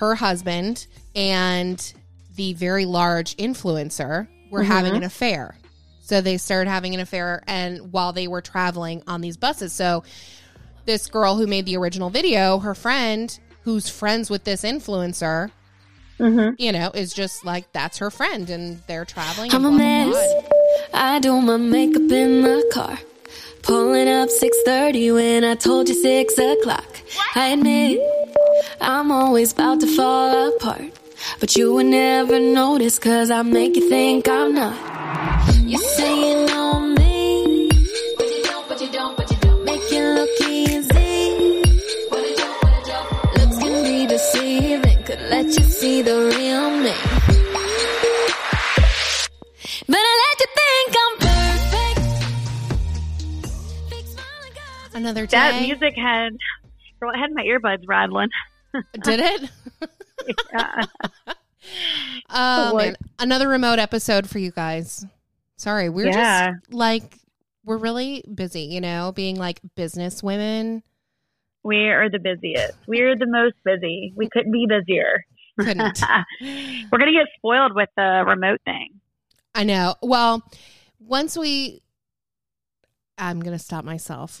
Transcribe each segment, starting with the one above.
her husband and the very large influencer were having an affair. So they started having an affair and while they were traveling on these buses. So this girl who made the original video, her friend who's friends with this influencer, Mhm. you know, is just like that's her friend and they're traveling. I'm a and blah, blah, mess. I do my makeup in the car. Pulling up 6:30 when I told you 6 o'clock. I admit I'm always about to fall apart. But you would never notice cause I make you think I'm not. You say you know me. But you don't, but you don't, but you don't. Make it look easy. But you don't, but you don't. Looks can be deceiving. Could let you see the real me. But I let you think I'm perfect. Fake smiling girls. Another day. That music had, girl, it had my earbuds rattling. Did it? Yeah. Oh, oh man, another remote episode for you guys. Sorry, we're Yeah. just like we're really busy, you know, being like business women. we are the busiest. We are the most busy. We couldn't be busier. Couldn't. We're gonna get spoiled with the remote thing. I know. Well, once we I'm going to stop myself.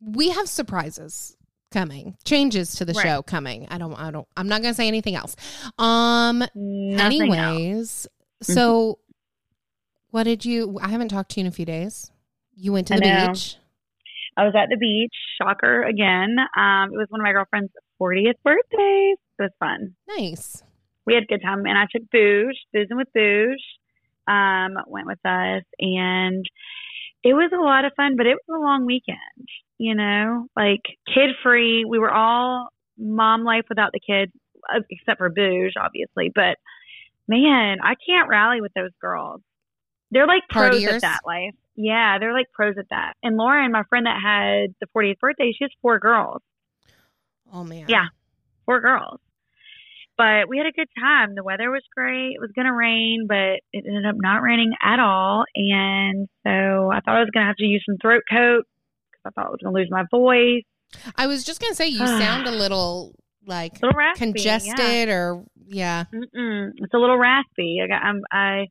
We have surprises coming. Changes to the Right. show coming. I don't I don't I'm not going to say anything else. Um Nothing else. Mm-hmm. anyways, so what did you I haven't talked to you in a few days. You went to I the know. beach. I was at the beach. Shocker again. Um, it was one of my girlfriend's 40th birthdays. It was fun. Nice. We had a good time, and I took Booge, boozing with Booge. Um, went with us, and it was a lot of fun. But it was a long weekend. You know, like kid free. We were all mom life without the kids, uh, except for Booge, obviously. But man, I can't rally with those girls. They're like pros Partiers? at that life. Yeah, they're like pros at that. And Lauren, my friend that had the 40th birthday, she has four girls. Oh man. Yeah. Four girls. But we had a good time. The weather was great. It was going to rain, but it ended up not raining at all. And so I thought I was going to have to use some throat coat I thought I was going to lose my voice. I was just gonna say you sound a little like A little raspy. congested or yeah. Yeah. Mm-mm. It's a little raspy. I got. I'm, I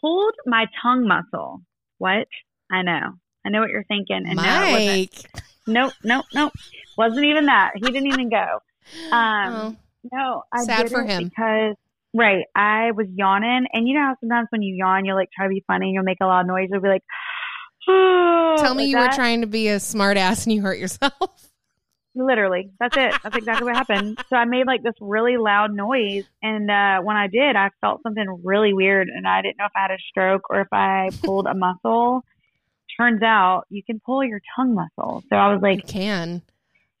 pulled my tongue muscle. What? I know. I know what you're thinking. And no. Mike. Nope. Nope. Nope. Wasn't even that. He didn't even go. Um, Oh, No, I Sad for him. because right, I was yawning, and you know how sometimes when you yawn, you'll like try to be funny, and you'll make a loud noise. You'll be like, Tell me you were trying to be a smart ass and you hurt yourself. Literally, that's it. That's exactly what happened. So I made like this really loud noise, and uh, when I did, I felt something really weird, and I didn't know if I had a stroke or if I pulled a muscle. Turns out you can pull your tongue muscle. So I was like, You can.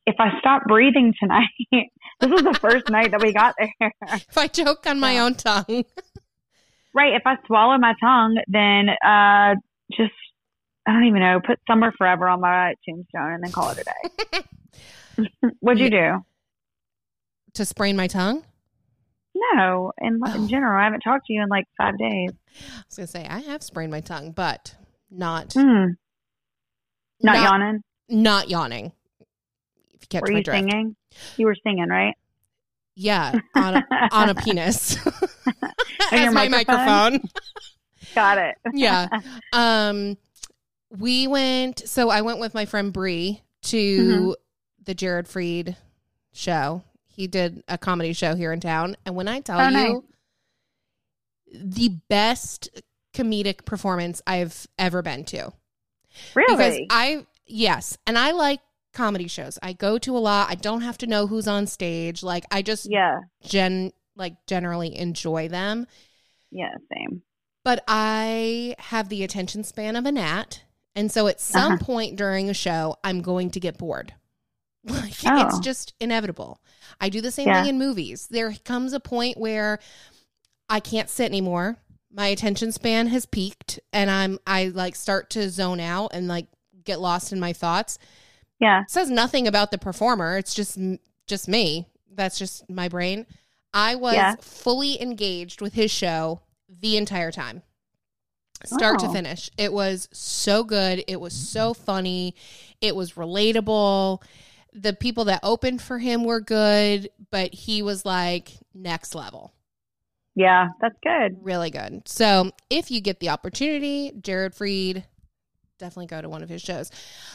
if I stop breathing tonight, this was the first night that we got there. If I choke on my Yeah. own tongue. Right. If I swallow my tongue, then uh, just I don't even know. Put summer forever on my tombstone and then call it a day. What'd you do? to sprain my tongue? No, in, Oh. in general, I haven't talked to you in like five days. I was gonna say I have sprained my tongue, but not Hmm. Not, yawning. Not yawning. If you catch Were my you drift. singing? You were singing, right? Yeah, on a, on a penis. As my microphone? microphone. Got it. yeah. Um, we went. So I went with my friend Bree to Mhm. the Jared Freid show. He did a comedy show here in town, and when I tell Oh, you, nice. the best comedic performance I've ever been to. really? Because I yes, and I like comedy shows. I go to a lot. I don't have to know who's on stage. Like I just yeah. gen like generally enjoy them. Yeah. Same. but I have the attention span of a gnat. And so at some Uh-huh. point during a show, I'm going to get bored. Like it's Oh. just inevitable. I do the same Yeah. thing in movies. There comes a point where I can't sit anymore. My attention span has peaked and I'm I like start to zone out and like get lost in my thoughts. Yeah. It says nothing about the performer. It's just just me. That's just my brain. I was Yeah. fully engaged with his show the entire time. Start to finish. It was so good. It was so funny. It was relatable. the people that opened for him were good, but he was like next level. Yeah, that's good. Really good. So if you get the opportunity, Jared Freid, definitely go to one of his shows.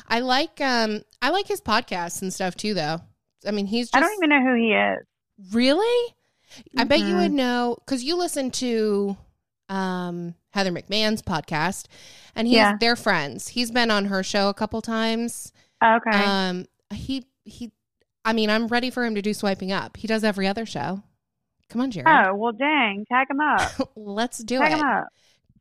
I like um I like his podcasts and stuff too though. I mean he's just I don't even know who he is. Really? I bet you would know because you listen to um, Heather McMahan's podcast, and he's Yeah. they're friends. He's been on her show a couple times. Okay. Um, he he. I mean, I'm ready for him to do swiping up. He does every other show. Come on, Jared. oh well, dang! Tag him up. Let's do tag it Tag him up.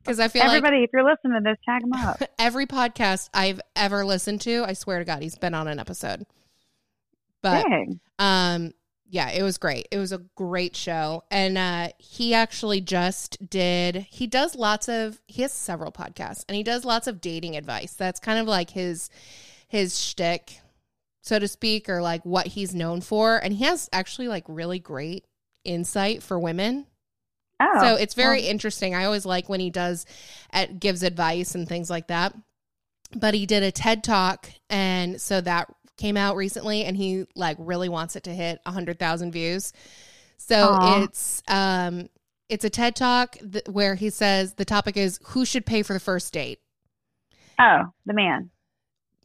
because I feel like Everybody, if you're listening to this, tag him up. every podcast I've ever listened to, I swear to God, he's been on an episode. But dang. Um, yeah, it was great. It was a great show. And uh he actually just did he does lots of he has several podcasts and he does lots of dating advice. That's kind of like his his shtick, so to speak, or like what he's known for. And he has actually like really great insight for women. Oh, so it's very well, interesting. I always like when he does at gives advice and things like that. But he did a TED talk and so that came out recently and he like really wants it to hit 100,000 views. So Aw. it's um it's a TED talk th- where he says the topic is who should pay for the first date. oh, the man.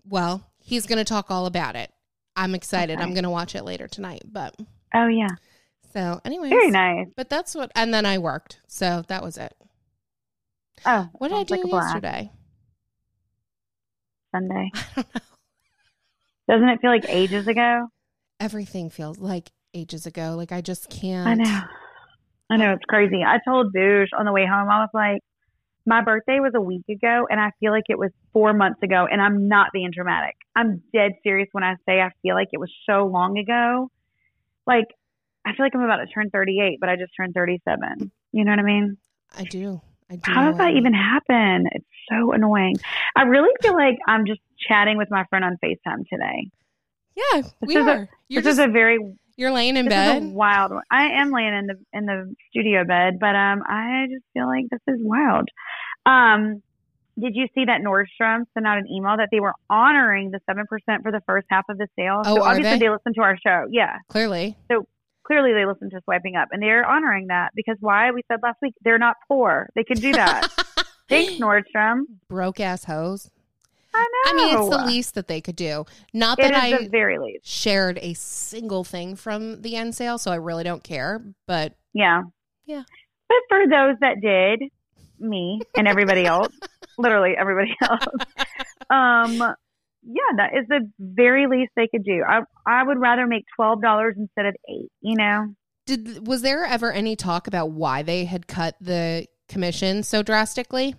Well, he's going to talk all about it. I'm excited. Okay. I'm going to watch it later tonight, but Oh yeah, so anyways. very nice. But that's what and then I worked. So that was it. Oh, What did I do like yesterday? Sunday. I don't know. Doesn't it feel like ages ago? everything feels like ages ago. Like I just can't. I know. I know it's crazy. I told Boosh on the way home, I was like, my birthday was a week ago, and I feel like it was four months ago, and I'm not being dramatic. I'm dead serious when I say I feel like it was so long ago. Like, I feel like I'm about to turn 38, but I just turned 37. You know what I mean? I do. How does that even happen? It's so annoying. I really feel like I'm just chatting with my friend on FaceTime today. Yeah, we is a- are. You're this just is a very you're laying in this bed. wild one. I am laying in the in the studio bed, but um, I just feel like this is wild. Um, did you see that Nordstrom sent out an email that they were honoring the seven percent for the first half of the sale? Oh, so are obviously they? they listened to our show. Yeah, Clearly, clearly they listened to Swiping Up, and they're honoring that because why? We said last week they're not poor; they can do that. Thanks, Nordstrom. Broke ass hoes. I know. I mean, it's the least that they could do. Not that I very least. shared a single thing from the end sale, so I really don't care. But Yeah. Yeah. But for those that did, me and everybody else, literally everybody else, um, yeah, that is the very least they could do. I I would rather make twelve dollars instead of eight. You know. did was there ever any talk about why they had cut the commission so drastically?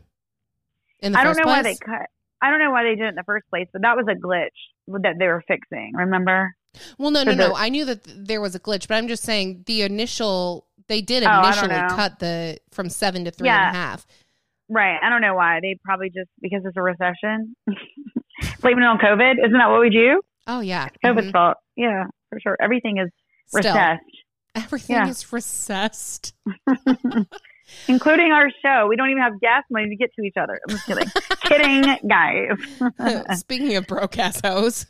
In the I don't know why they cut. I don't know why they did it in the first place, but that was a glitch that they were fixing. Remember? Well, no, no, no. I knew that there was a glitch, but I'm just saying the initial they did Oh, initially know. cut the from seven to three and a half. Right. I don't know why. They probably just because it's a recession. Blaming it on COVID. Isn't that what we do? Oh yeah, COVID's Mhm. fault. Yeah, for sure. Everything is Still, recessed. everything Yeah. is recessed. including our show. We don't even have gas money to get to each other. I'm just kidding. kidding, guys. Speaking of broke ass hoes,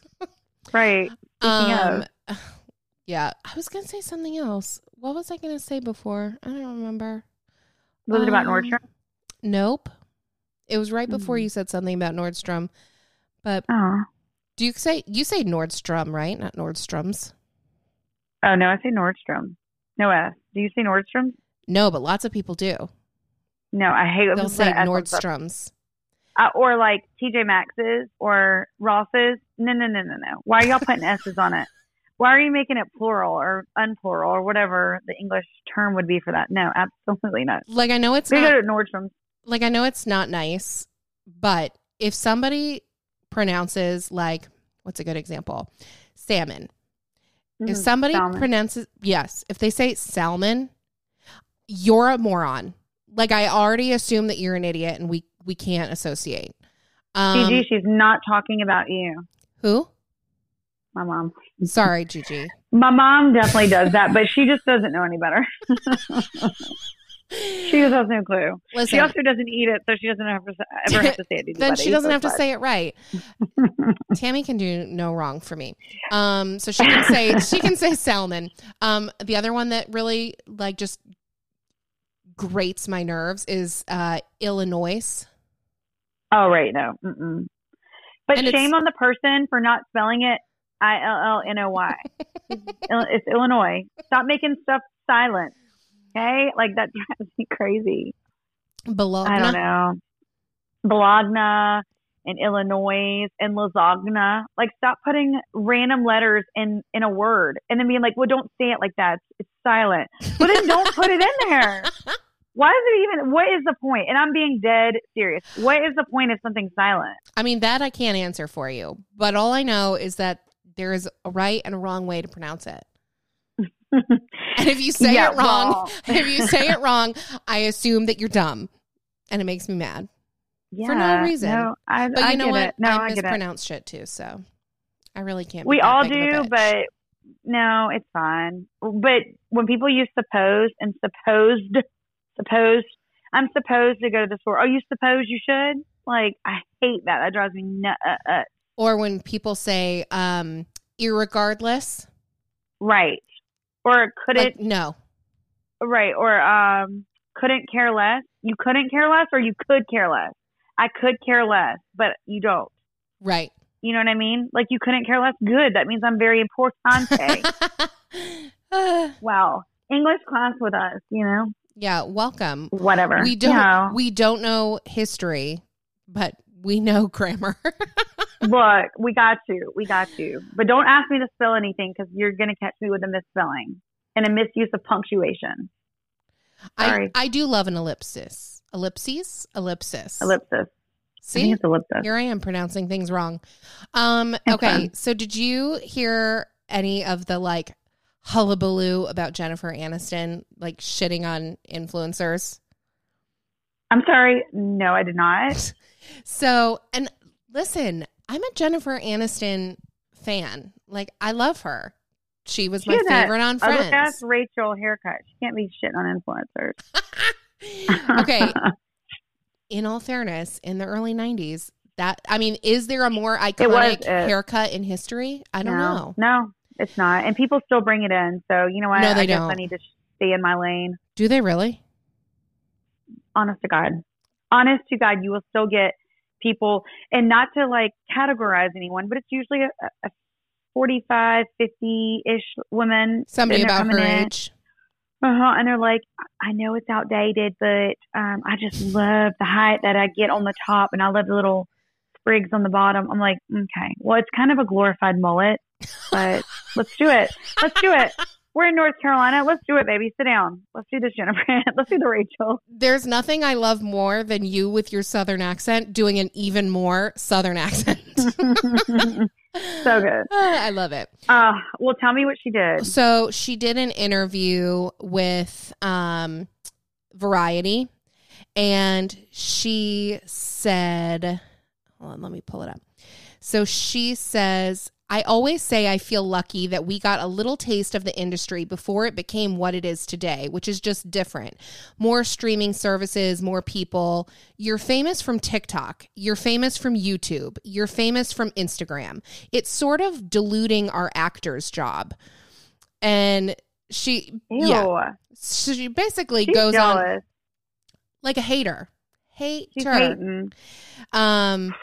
right. Speaking um, of. yeah, I was gonna say something else. What was I gonna say before? I don't remember. Was it about Um, Nordstrom? Nope. It was right before Mm. you said something about Nordstrom. But Oh. do you say you say Nordstrom, right? Not Nordstrom's. Oh no, I say Nordstrom. No S. Do you say Nordstrom? No, but lots of people do. No, I hate They'll say put an S on stuff. Nordstrom's. Uh, or like TJ Maxx's or Ross's. No, no, no, no, no. Why are y'all putting S's on it? Why are you making it plural or unplural or whatever the English term would be for that? No, absolutely not. Like I know it's We not go to Nordstrom's. like I know it's not nice, but if somebody pronounces like what's a good example? Salmon. If Mhm, somebody salmon. pronounces yes, if they say salmon, you're a moron. Like I already assume that you're an idiot and we we can't associate. Um Gigi, she's not talking about you. who? My mom. Sorry, Gigi. My mom definitely does that, but she just doesn't know any better. She has no clue. Listen, She also doesn't eat it, so she doesn't ever, ever have to say it. to then she doesn't have to say it right. Tammy can do no wrong for me. Um, so she can say she can say salmon. Um, the other one that really like just grates my nerves is uh, Illinois. Oh, right. No. Mm-mm. But And shame on the person for not spelling it I L L N O Y. It's Illinois. Stop making stuff silent. Okay? Like that drives me crazy. Bologna. I don't know. Bologna and Illinois and lasagna. Like stop putting random letters in in a word and then being like, well, don't say it like that. It's, it's silent. Well, then don't put it in there. Why is it even? What is the point? And I'm being dead serious. What is the point of something silent? I mean that I can't answer for you, but all I know is that there is a right and a wrong way to pronounce it. And if you say Yeah, it wrong, well. if you say it wrong, I assume that you're dumb, and it makes me mad. Yeah, For no reason. No, I, But I you know get what? it. No, I, I, mispronounce shit too, so I really can't. We all big of a do, but no, it's fine. But when people use suppose and supposed, supposed, I'm supposed to go to the store. Oh, you suppose you should? Like, I hate that. That drives me nuts. or when people say, um, "irregardless," Right. Or couldn't, like no, right. Or, um, couldn't care less. You couldn't care less or you could care less. I could care less, but you don't. right. You know what I mean? Like you couldn't care less. Good. That means I'm very importante. Wow. English class with us, you know? yeah, welcome. Whatever. We don't Yeah. we don't know history, but we know grammar. Look, we got to. We got to. But don't ask me to spell anything because you're going to catch me with a misspelling and a misuse of punctuation. I Sorry. I do love an ellipsis. Ellipses? Ellipsis. Ellipsis. See? ellipsis. Here I am pronouncing things wrong. Um, okay, so did you hear any of the like hullabaloo about Jennifer Aniston like shitting on influencers? I'm sorry. No, I did not. So, and listen, I'm a Jennifer Aniston fan. Like, I love her. She was She my favorite on Friends. Rachel haircut. She can't be shitting on influencers. okay. In all fairness, in the early 90s, that, I mean, is there a more iconic it. haircut in history? I don't no, know. No, it's not. And people still bring it in. So, you know what? No, they I guess I don't. need to stay in my lane. Do they really? honest to God. Honest to God, you will still get people, and not to like categorize anyone, but it's usually a, a 45, 50 ish woman. Somebody about her in. age. Uh-huh, and they're like, I know it's outdated, but um, I just love the height that I get on the top, and I love the little sprigs on the bottom. I'm like, okay, well, it's kind of a glorified mullet, but let's do it. Let's do it. We're in North Carolina. Let's do it, baby. Sit down. Let's do this, Jennifer. Let's do the Rachel. There's nothing I love more than you with your southern accent doing an even more southern accent. so good. I love it. Uh, well, tell me what she did. So she did an interview with um, Variety, and she said, "Hold on, let me pull it up." So she says, "I always say I feel lucky that we got a little taste of the industry before it became what it is today, which is just different. More streaming services, more people. You're famous from TikTok. You're famous from YouTube. You're famous from Instagram. It's sort of diluting our actor's job." And she, Ew. yeah, she basically She's goes on like a hater, hater. Um,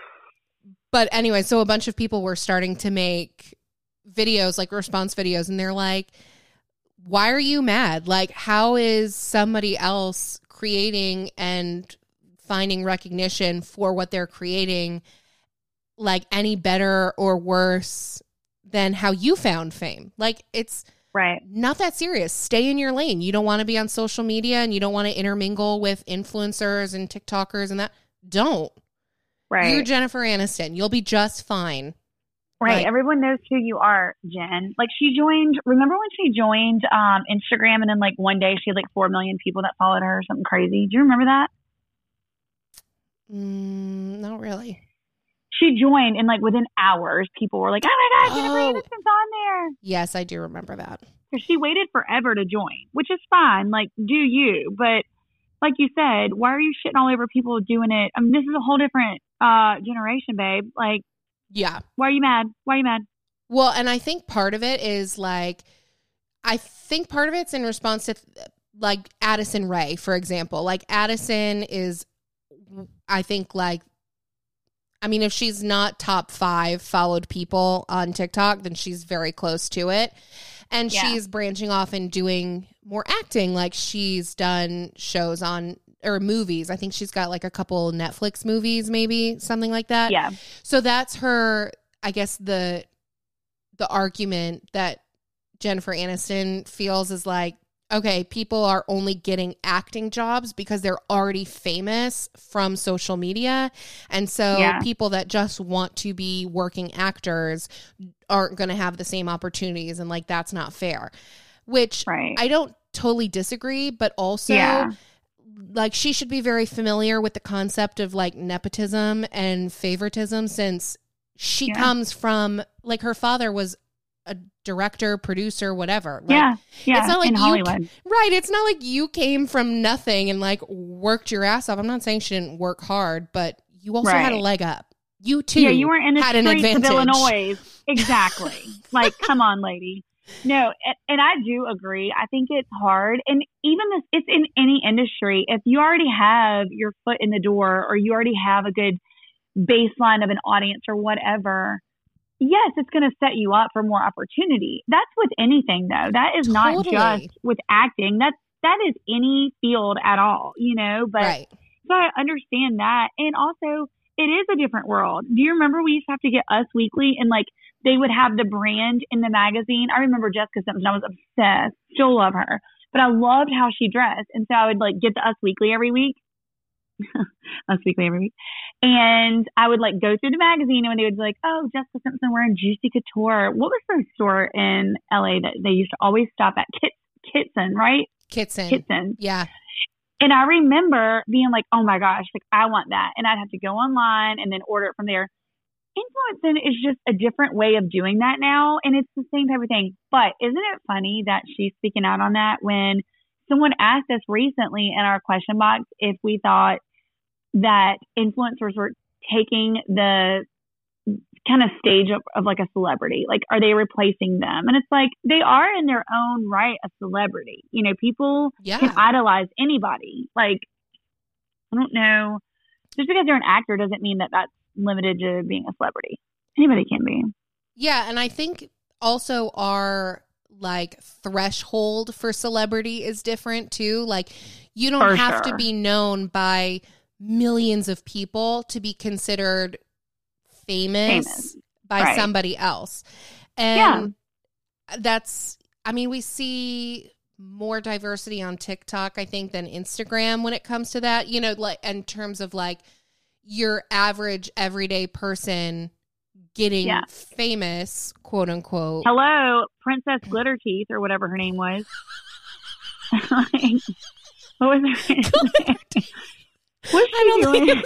but anyway, so a bunch of people were starting to make videos, like response videos, and they're like, "Why are you mad? Like, how is somebody else creating and finding recognition for what they're creating, like any better or worse than how you found fame? Like, it's." Right. not that serious. Stay in your lane. You don't want to be on social media and you don't want to intermingle with influencers and TikTokers and that. Don't. Right. You're Jennifer Aniston. You'll be just fine. right. Everyone knows who you are, Jen. Like she joined. Remember when she joined um, Instagram, and then like one day she had like four million people that followed her or something crazy. Do you remember that? Mm, not really. She joined, and like within hours, people were like, "Oh my gosh, Jennifer Oh. Aniston's on there." Yes, I do remember that. Because she waited forever to join, which is fine. Like, do you? But like you said, why are you shitting all over people doing it? I mean, this is a whole different uh generation, babe. Like, yeah. Why are you mad? Why are you mad? Well, and I think part of it is like, I think part of it's in response to like Addison Rae, for example. Like Addison is, I think like I mean, if she's not top five followed people on TikTok, then she's very close to it. And yeah. she's branching off and doing more acting. Like she's done shows on or movies. I think she's got like a couple Netflix movies, maybe something like that. Yeah. So that's her, I guess, the the argument that Jennifer Aniston feels is like okay, people are only getting acting jobs because they're already famous from social media. And so yeah. people that just want to be working actors aren't going to have the same opportunities. And like, that's not fair, which right. I don't totally disagree, but also. Yeah. Like she should be very familiar with the concept of like nepotism and favoritism since she yeah. comes from like her father was a director, producer, whatever. Like, yeah, yeah. It's not like in you, Hollywood, right? It's not like you came from nothing and like worked your ass off. I'm not saying she didn't work hard, but you also right. had a leg up. You too. Yeah, you weren't in the had streets an of Illinois. Exactly. like, come on, lady. No, and, and I do agree. I think it's hard, and even this, it's in any industry. If you already have your foot in the door, or you already have a good baseline of an audience, or whatever yes, it's going to set you up for more opportunity. That's with anything though. That is totally. not just with acting. That's that is any field at all, you know, but right. so I understand that. And also it is a different world. Do you remember we used to have to get Us Weekly and like they would have the brand in the magazine? I remember Jessica Simpson. I was obsessed. Still love her. But I loved how she dressed. And so I would like get the Us Weekly every week. Us Weekly every week. And I would like go through the magazine and when they would be like, oh, Jessica Simpson wearing Juicy Couture. What was the store in LA that they used to always stop at? Kit, Kitson, right? Kitson. Kitson. Yeah. And I remember being like, oh my gosh, like I want that. And I'd have to go online and then order it from there. Influencing is just a different way of doing that now. And it's the same type of thing. But isn't it funny that she's speaking out on that when someone asked us recently in our question box if we thought that influencers were taking the kind of stage of, of like a celebrity. Like, are they replacing them? And it's like they are in their own right a celebrity. You know, people yeah. can idolize anybody. Like, I don't know. Just because you're an actor doesn't mean that that's limited to being a celebrity. Anybody can be. Yeah, and I think also our like threshold for celebrity is different too. Like, you don't for have sure. to be known by millions of people to be considered famous, famous. by right. somebody else. And yeah. that's, I mean, we see more diversity on TikTok, I think, than Instagram when it comes to that. You know, like in terms of like your average everyday person getting yeah. famous, quote unquote. Hello, Princess Glitter Teeth or whatever her name was. what was her name? What's she I doing?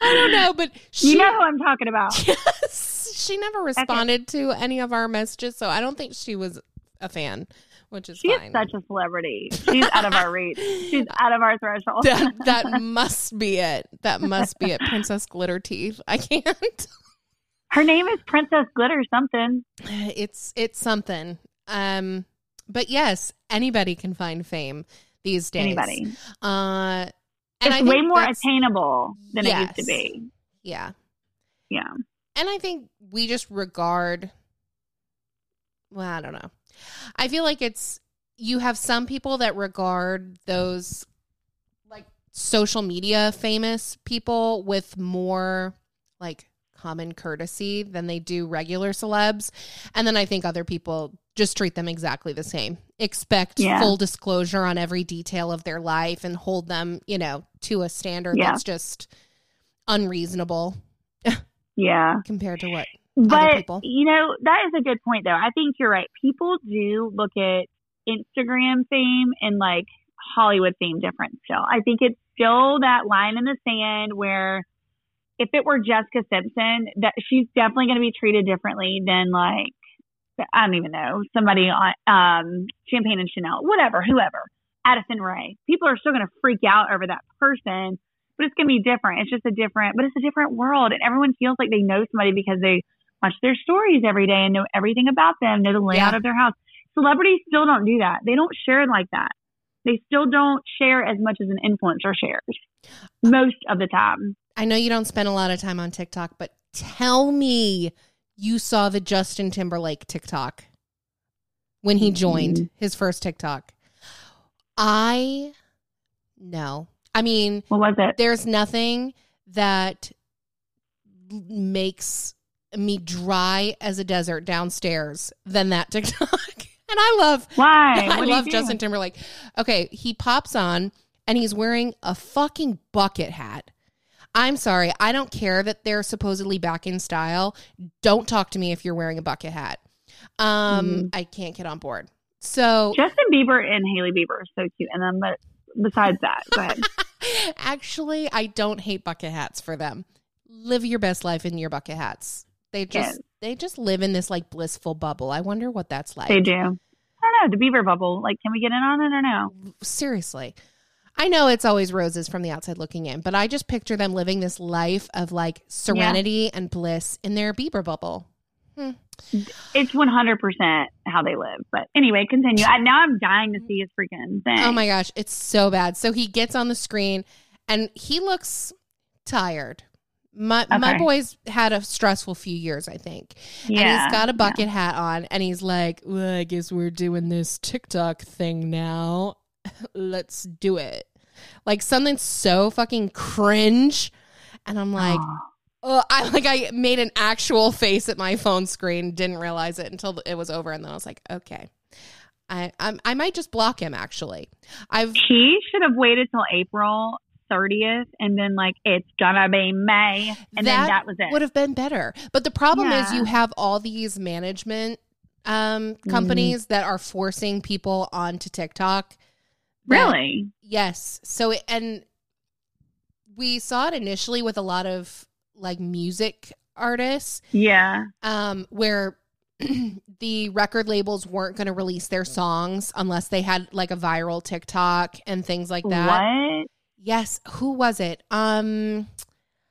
I don't know, but she, you know who I'm talking about. Yes, she never responded okay. to any of our messages, so I don't think she was a fan. Which is she fine. is such a celebrity. She's out of our reach. She's out of our threshold. that, that must be it. That must be it. Princess Glitter Teeth. I can't. Her name is Princess Glitter something. It's it's something. Um, but yes, anybody can find fame these days. Anybody. Uh, it's way more attainable than yes. it used to be. Yeah. Yeah. And I think we just regard, well, I don't know. I feel like it's, you have some people that regard those like social media famous people with more like common courtesy than they do regular celebs. And then I think other people just treat them exactly the same. Expect yeah. full disclosure on every detail of their life and hold them, you know, to a standard yeah. that's just unreasonable. yeah. compared to what but you know that is a good point though i think you're right people do look at instagram fame and like hollywood fame different still i think it's still that line in the sand where if it were Jessica Simpson, that she's definitely going to be treated differently than like I don't even know somebody on um, Champagne and Chanel, whatever, whoever. Addison Rae People are still going to freak out over that person, but it's going to be different. It's just a different, but it's a different world, and everyone feels like they know somebody because they watch their stories every day and know everything about them, know the layout Yeah. of their house. Celebrities still don't do that. They don't share like that. They still don't share as much as an influencer shares most of the time. I know you don't spend a lot of time on TikTok, but tell me you saw the Justin Timberlake TikTok when he mm-hmm. joined Mm-mm. his first TikTok. I no. I mean, What was it? there's nothing that makes me dry as a desert downstairs than that TikTok. and I love Why? I What love? Justin Timberlake. Okay, he pops on and he's wearing a fucking bucket hat. I'm sorry, I don't care that they're supposedly back in style. Don't talk to me if you're wearing a bucket hat. Um, Mhm. I can't get on board. So Justin Bieber and Hailey Bieber are so cute. And then, but besides that, go ahead. actually, I don't hate bucket hats for them. Live your best life in your bucket hats. They just they just live in this like blissful bubble. I wonder what that's like. They do. I don't know. The Bieber bubble. Like, can we get in on it or no? seriously. I know it's always roses from the outside looking in, but I just picture them living this life of like serenity and bliss in their Bieber bubble. Hmm. It's 100% how they live. But anyway, continue. I, now I'm dying to see his freaking thing. Oh my gosh, it's so bad. So he gets on the screen and he looks tired. My my boy's had a stressful few years, I think. Yeah. And he's got a bucket hat on and he's like, well, I guess we're doing this TikTok thing now. Let's do it. Like something so fucking cringe. And I'm like, Oh. oh, I like I made an actual face at my phone screen, didn't realize it until it was over, and then I was like, okay. I I'm, I might just block him actually. I've he should have waited till April 30th and then like, it's gonna be May. And then that was it. would have been better. But the problem is you have all these management um Mm-hmm. companies that are forcing people onto TikTok. that- really? Yes. So it, and we saw it initially with a lot of like music artists Yeah. um where the record labels weren't going to release their songs unless they had like a viral TikTok and things like that. What? Yes, who was it? Um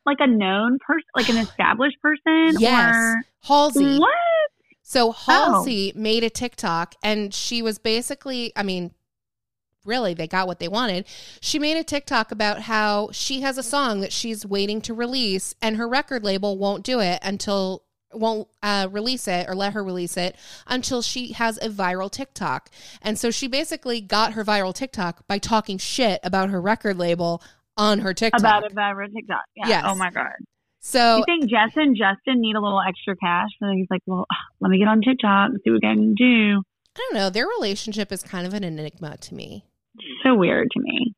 Like a known person, like an established person? yes, Halsey. What? So Halsey made a TikTok and she was basically, I mean, really, they got what they wanted. She made a TikTok about how she has a song that she's waiting to release and her record label won't do it until won't uh, release it or let her release it until she has a viral TikTok. And so she basically got her viral TikTok by talking shit about her record label on her TikTok. About a viral TikTok. Yeah. Yes. Oh my God. So you think Jess and Justin need a little extra cash? So he's like, well, let me get on TikTok and see what I can do. I don't know. Their relationship is kind of an enigma to me. So weird to me.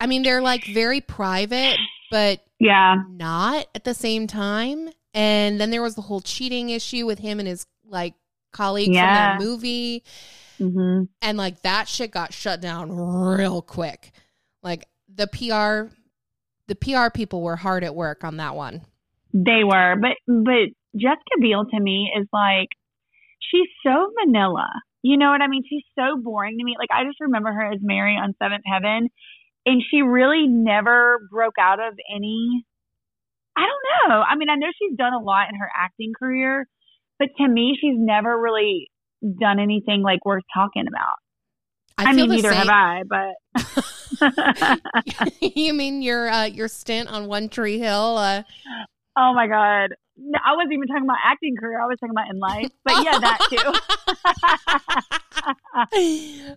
I mean, they're like very private, but Yeah. not at the same time. And then there was the whole cheating issue with him and his like colleague Yeah. from that movie. hmm And like that shit got shut down real quick. Like the PR the PR people were hard at work on that one. They were, but but Jessica Biel to me is like she's so vanilla. You know what I mean? She's so boring to me. Like I just remember her as Mary on Seventh Heaven, and she really never broke out of any. I don't know. I mean, I know she's done a lot in her acting career, but to me, she's never really done anything like worth talking about. I, I, mean, neither same. have I, but you mean your uh, your stint on One Tree Hill? Uh, oh my god, no, I wasn't even talking about acting career. I was talking about in life. But yeah, that too.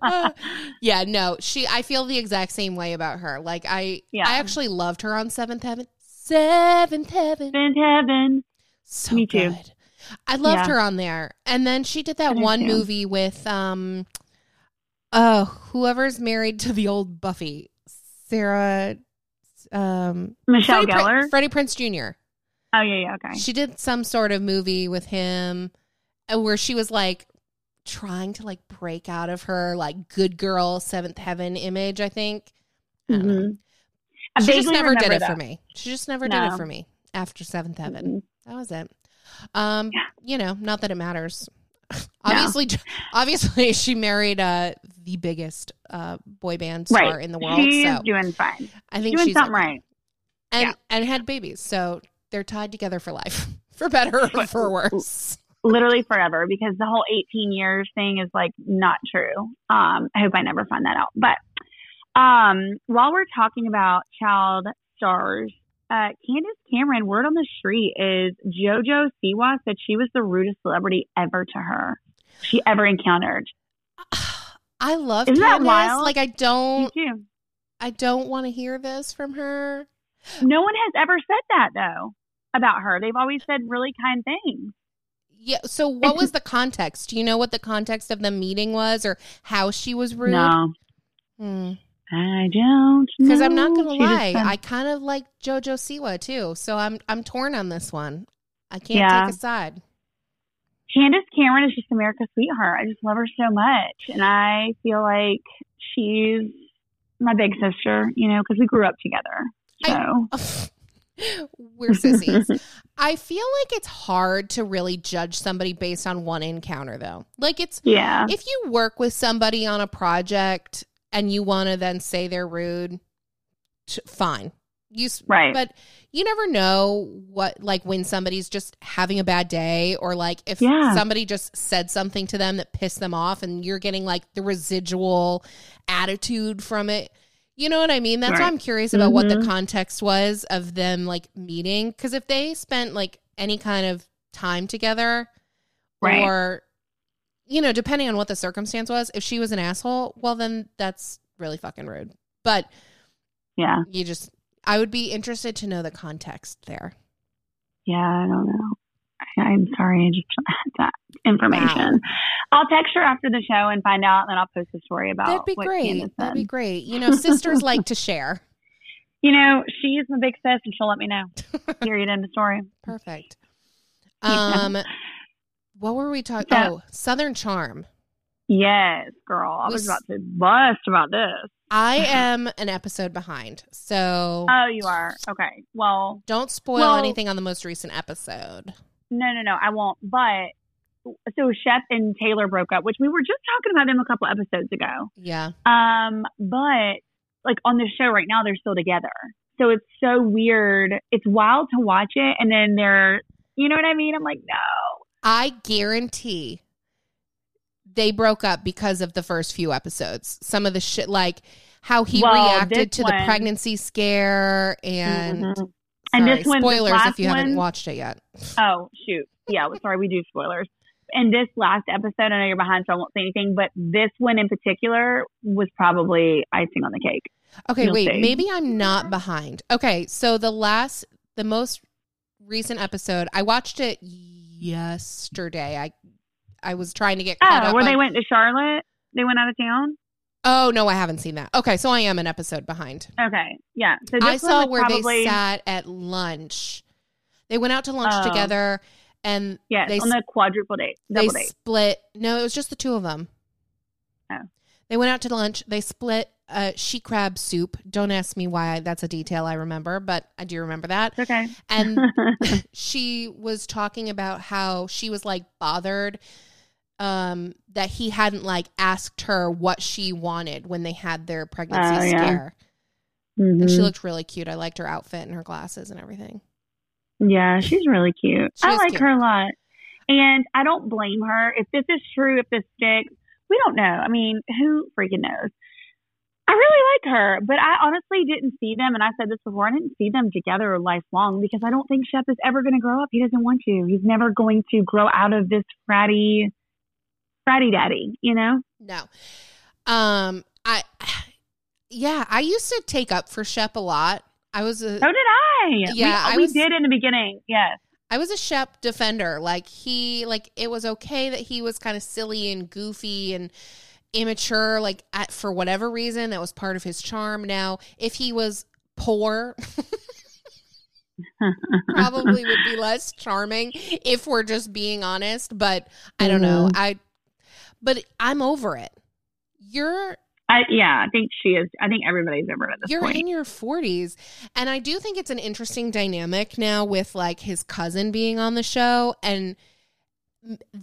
Uh, yeah, no, she. I feel the exact same way about her. Like I, Yeah. I actually loved her on Seventh Heaven. Seventh Heaven, Seventh Heaven. so Me too. good. I loved Yeah. her on there, and then she did that I one too. movie with um, uh, whoever's married to the old Buffy, Sarah, um, Michelle Freddie, Prin- Gellar. Freddie Prinze Jr. oh yeah, yeah, okay. She did some sort of movie with him uh, where she was like trying to like break out of her like good girl seventh heaven image, I think. I know. Mhm. I She just never did it that. for me. She just never did it for me after seventh heaven. Mhm. That was it. Um, Yeah. you know, not that it matters. obviously, obviously, she married uh the biggest uh, boy band star right. in the world. She's so doing fine. I think she's Doing she's something right. and yeah. and had babies, so they're tied together for life, for better or for worse. Literally forever because the whole 18 years thing is like not true. Um, I hope I never find that out. But um, while we're talking about child stars, uh, Candace Cameron, word on the street is JoJo Siwa said she was the rudest celebrity ever to her. She ever encountered. I love Isn't that wild? Like I don't. I don't want to hear this from her. No one has ever said that though about her. They've always said really kind things. Yeah. So, what was the context? Do you know what the context of the meeting was, or how she was rude? No, Hmm. I don't. Because I'm not gonna She lie, I kind of like JoJo Siwa too. So I'm I'm torn on this one. I can't Yeah. take a side. Candace Cameron is just America's sweetheart. I just love her so much, and I feel like she's my big sister. You know, because we grew up together. So We're sissies. I feel like it's hard to really judge somebody based on one encounter, though. Like it's yeah, if you work with somebody on a project and you want to then say they're rude, t- fine. You Right. but you never know what like when somebody's just having a bad day or like if Yeah. somebody just said something to them that pissed them off and you're getting like the residual attitude from it. You know what I mean? That's why I'm curious about what the Mhm. context was of them like meeting cuz if they spent like any kind of time together Right. or you know, depending on what the circumstance was, if she was an asshole, well then that's really fucking rude. But yeah, you just I would be interested to know the context there. yeah. I don't know. I, I'm sorry. I just had that information. I'll text her after the show and find out, and then I'll post a story about. It. That'd be great. That'd be great. You know, sisters like to share. You know, she's my big sis, and she'll let me know. Period. End of story. Perfect. Um what were we talking Yeah. Oh, Southern Charm. Yes, girl. I We was about to bust about this. I am an episode behind. So Oh, you are okay. Well, don't spoil well- anything on the most recent episode. no, no, no. I won't. But so Shep and Taylor broke up, which we were just talking about them a couple episodes ago. Yeah. Um, but like on the show right now, they're still together. So it's so weird. It's wild to watch it, and then they're, you know what I mean? I'm like, no. I guarantee they broke up because of the first few episodes. Some of the shit, like how he Well, reacted to the pregnancy scare, and Mhm. And sorry, this one- spoilers if you haven't watched it yet. Oh shoot. Yeah, sorry, we do spoilers. And this last episode, I know you're behind, so I won't say anything. But this one in particular was probably icing on the cake. Okay, You'll wait, see. maybe I'm not behind. Okay, so the last, the most recent episode, I watched it yesterday. I, I was trying to get caught Oh, up. where they went to Charlotte? They went out of town. oh no, I haven't seen that. Okay, so I am an episode behind. Okay, yeah. So I saw where probably, they sat at lunch. They went out to lunch Oh. together, and yeah, they on the quadruple date, they date. split. No, it was just the two of them. Oh. They went out to lunch. They split uh, she crab soup. Don't ask me why. That's a detail I remember, but I do remember that. Okay. And she was talking about how she was like bothered um that he hadn't like asked her what she wanted when they had their pregnancy Oh, yeah. scare. And she Mhm. looked really cute. I liked her outfit and her glasses and everything. Yeah, she's really cute. She I like cute. her a lot. And I don't blame her. If this is true, if this sticks, we don't know. I mean, who freaking knows? I really like her, but I honestly didn't see them. And I said this before I didn't see them together lifelong because I don't think Shep is ever going to grow up. He doesn't want to. He's never going to grow out of this fratty, fratty daddy, you know? No. Um I yeah, I used to take up for Shep a lot. I was a So did I. Yeah, we, I we did in the beginning. Yes. I was a Shep defender. Like he like it was okay that he was kind of silly and goofy and immature like at, for whatever reason that was part of his charm. Now, if he was poor, probably would be less charming if we're just being honest, but I don't know. Mm-hmm. I but I'm over it. You're I, yeah, I think she is. I think everybody's over at this you're point. in your 40s and i do think it's an interesting dynamic now with like his cousin being on the show and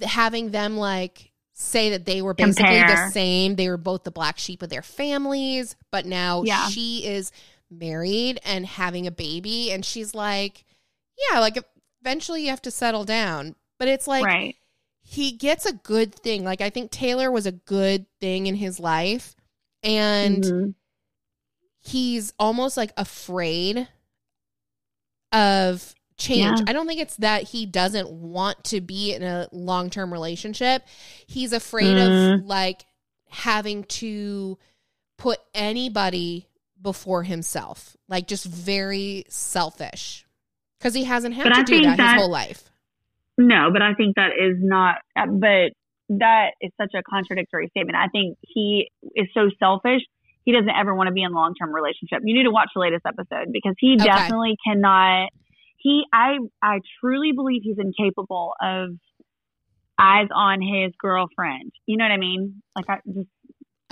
having them like say that they were basically the same. They were both the black sheep of their families, but now Yeah. she is married and having a baby and she's like, yeah, like eventually you have to settle down. But it's like right. he gets a good thing. Like I think Taylor was a good thing in his life and Mhm. he's almost like afraid of change. Yeah. I don't think it's that he doesn't want to be in a long-term relationship. He's afraid Mm. of like having to put anybody before himself. Like just very selfish. Cuz he hasn't had But to I do think that, his whole life. No, but I think that is not. But that is such a contradictory statement. I think he is so selfish. He doesn't ever want to be in a long term relationship. You need to watch the latest episode because he Okay. definitely cannot. He, I, I truly believe he's incapable of eyes on his girlfriend. You know what I mean? Like I just,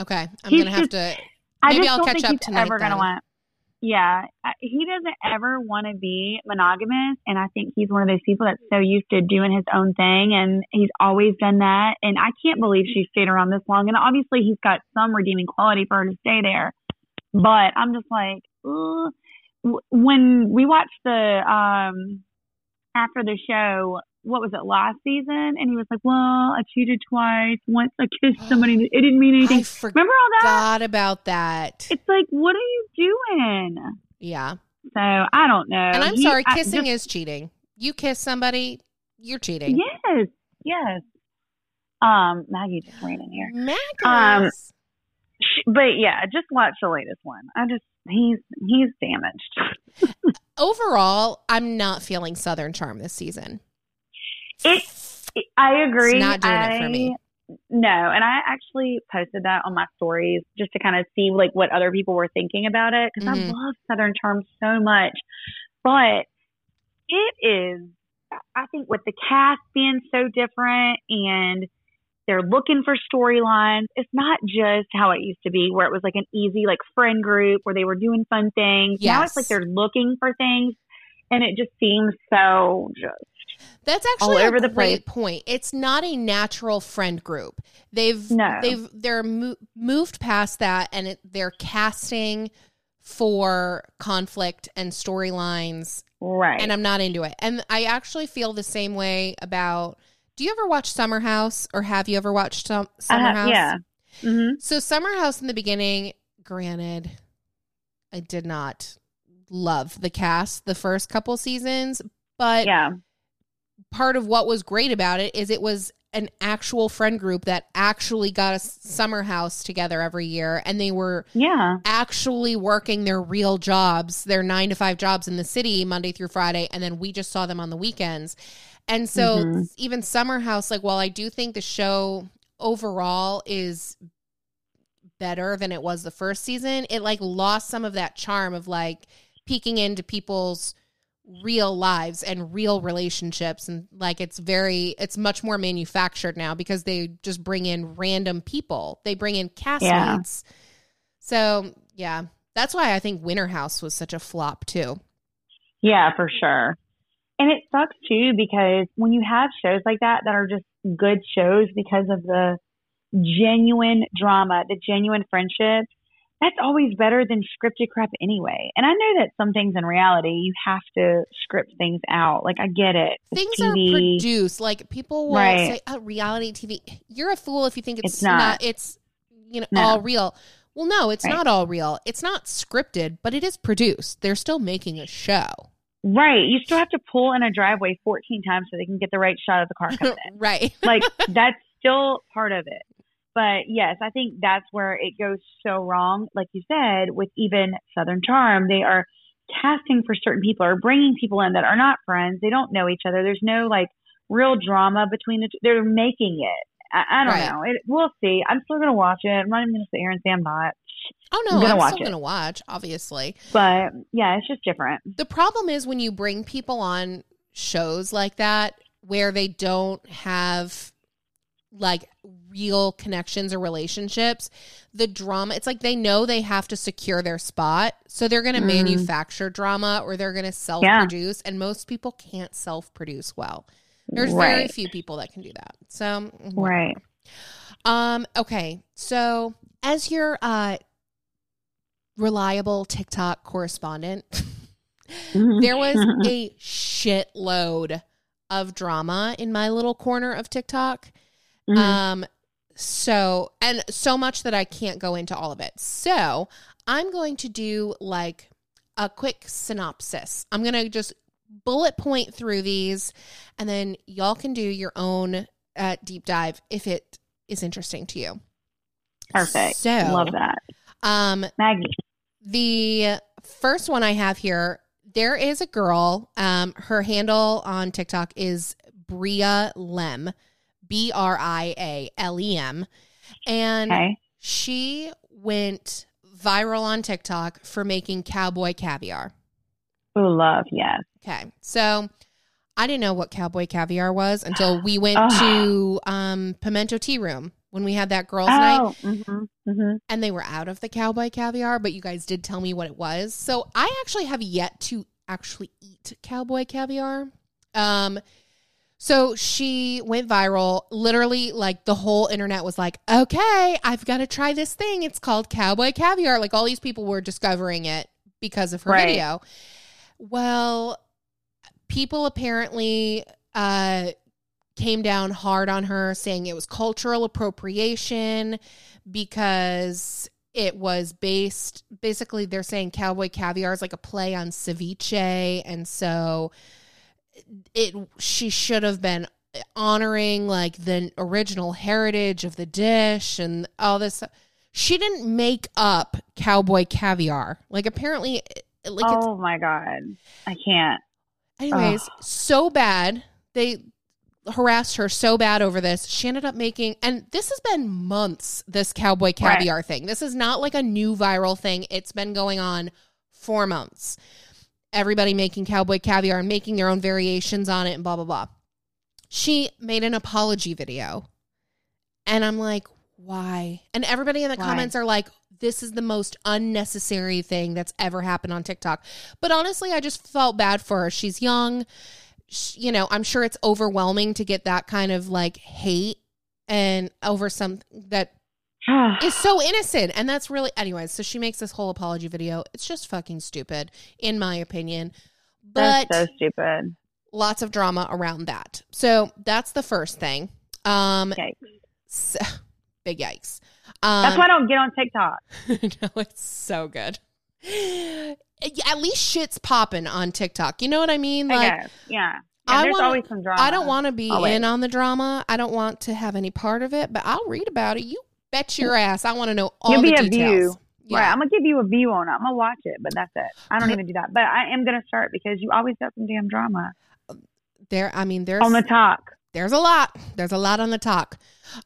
Okay. I'm going to have to Maybe I'll catch up tonight ever gonna want. Yeah, he doesn't ever want to be monogamous, and I think he's one of those people that's so used to doing his own thing, and he's always done that. And I can't believe she stayed around this long. And obviously, he's got some redeeming quality for her to stay there. But I'm just like, ugh. When we watched the um after the show, what was it last season? And he was like, "Well, I cheated twice. Once I kissed somebody, it didn't mean anything." I forgot Remember all that? about that. It's like, what are you doing? Yeah. So I don't know. And I'm He- sorry, I kissing just- is cheating. You kiss somebody, you're cheating. yes, yes. Um, Maggie just ran in here. Magnus. Sh- But yeah, just watch the latest one. I just he's he's damaged. Overall, I'm not feeling Southern Charm this season. It. I agree. not doing it for me. No, and I actually posted that on my stories just to kind of see like what other people were thinking about it because Mhm. I love Southern Charm so much, but it is. I think with the cast being so different and they're looking for storylines, it's not just how it used to be where it was like an easy like friend group where they were doing fun things. Now it's like they're looking for things, and it just seems so just That's actually all over a the great point. It's not a natural friend group. They've No. they've they're mo- moved past that, and it, they're casting for conflict and storylines right. and I'm not into it. And I actually feel the same way about. Do you ever watch Summer House, or have you ever watched Summer Uh, House? yeah. hmm So Summer House in the beginning, granted, I did not love the cast the first couple seasons, but Yeah. part of what was great about it is it was an actual friend group that actually got a summer house together every year and they were Yeah. actually working their real jobs, their 9 to 5 jobs in the city Monday through Friday and then we just saw them on the weekends. And so Mhm. even Summer House like while I do think the show overall is better than it was the first season, it like lost some of that charm of like peeking into people's real lives and real relationships and like it's very it's much more manufactured now because they just bring in random people. They bring in castmates. Yeah. So, yeah. That's why I think Winter House was such a flop too. Yeah, for sure. And it sucks too because when you have shows like that that are just good shows because of the genuine drama, the genuine friendship, that's always better than scripted crap anyway. And I know that some things in reality you have to script things out. Like I get it. It's Things are produced. Like people will Right. say, "Oh, reality TV." You're a fool if you think it's, It's not. It's you know No. all real. Well, no, it's Right. not all real. It's not scripted, but it is produced. They're still making a show. Right. You still have to pull in a driveway 14 times so they can get the right shot of the car coming in. right. like that's still part of it. But yes, I think that's where it goes so wrong. Like you said, with even Southern Charm, they are casting for certain people or bringing people in that are not friends. They don't know each other. There's no like real drama between the two. They're making it. I, I don't Right. know. It, we'll see. I'm still gonna watch it. I'm not even gonna sit here and say I'm not. Oh no, I'm gonna I'm watch still it. gonna watch. Obviously, But yeah, it's just different. the problem is when you bring people on shows like that where they don't have like real connections or relationships the drama it's like they know they have to secure their spot so they're going to Mm. manufacture drama or they're going to self-produce and most people can't self-produce well there's very few people that can do that so Right. Um, okay. So as your uh reliable TikTok correspondent, there was a shitload of drama in my little corner of TikTok. Mhm. Um, so and so much that I can't go into all of it. So I'm going to do like a quick synopsis. I'm gonna just bullet point through these, and then y'all can do your own uh, deep dive if it is interesting to you. Perfect. So Love that. Um, Maggie. the first one I have here, there is a girl. Um, her handle on TikTok is Bria Lem, B R I A L E M, and Okay. she went viral on TikTok for making cowboy caviar. Oh, love. Yes. Okay, so I didn't know what cowboy caviar was until we went Oh. to um, Pimento Tea Room when we had that girls' night. Oh. Mm-hmm. Mm-hmm. and they were out of the cowboy caviar, but you guys did tell me what it was. So I actually have yet to actually eat cowboy caviar. Um so she went viral. Literally like the whole internet was like, "Okay, I've got to try this thing. It's called cowboy caviar." Like all these people were discovering it because of her Right. video. Well, people apparently uh came down hard on her saying it was cultural appropriation because it was based basically they're saying cowboy caviar is like a play on ceviche and so it she should have been honoring like the original heritage of the dish and all this she didn't make up cowboy caviar like apparently like oh my god. I can't. Uh. Anyways, so bad. They harassed her so bad over this. She ended up making, and this has been months, this cowboy Right. caviar thing. This is not like a new viral thing. It's been going on for months. Everybody making cowboy caviar and making their own variations on it and blah, blah, blah. She made an apology video. And I'm like, why? And everybody in the Why? comments are like, this is the most unnecessary thing that's ever happened on TikTok. But honestly, I just felt bad for her. She's young. Sh you know, I'm sure it's overwhelming to get that kind of like hate and over something that is so innocent. And that's really, anyways. So she makes this whole apology video. It's just fucking stupid, in my opinion. But That's so stupid. lots of drama around that. So that's the first thing. Um, Okay. so- big yikes. Um, That's why I don't get on TikTok. no, it's so good. At least shit's popping on TikTok. You know what I mean? I Like, guess. Yeah. I And there's wanna- always some drama. I don't want to be Always. in on the drama. I don't want to have any part of it, but I'll read about it. You bet your ass. I want to know all. You'll Give the me a view. Yeah. Right. I'm gonna give you a view on it. I'm gonna watch it, but that's it. I don't even do that. But I am gonna start because you always got some damn drama there. I mean, there's on the talk. There's a lot. There's a lot on the talk.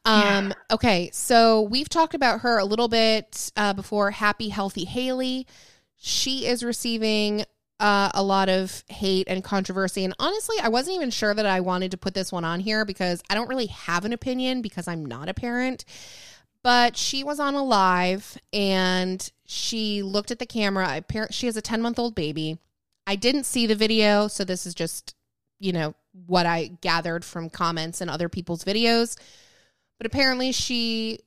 Um, okay, so we've talked about her a little bit uh, before. Happy, healthy Hailey. She is receiving uh, a lot of hate and controversy. And honestly, I wasn't even sure that I wanted to put this one on here because I don't really have an opinion because I'm not a parent. But she was on a live and she looked at the camera. Apparently, she has a 10 month old baby. I didn't see the video, so this is just, you know, what I gathered from comments and other people's videos. But apparently, she,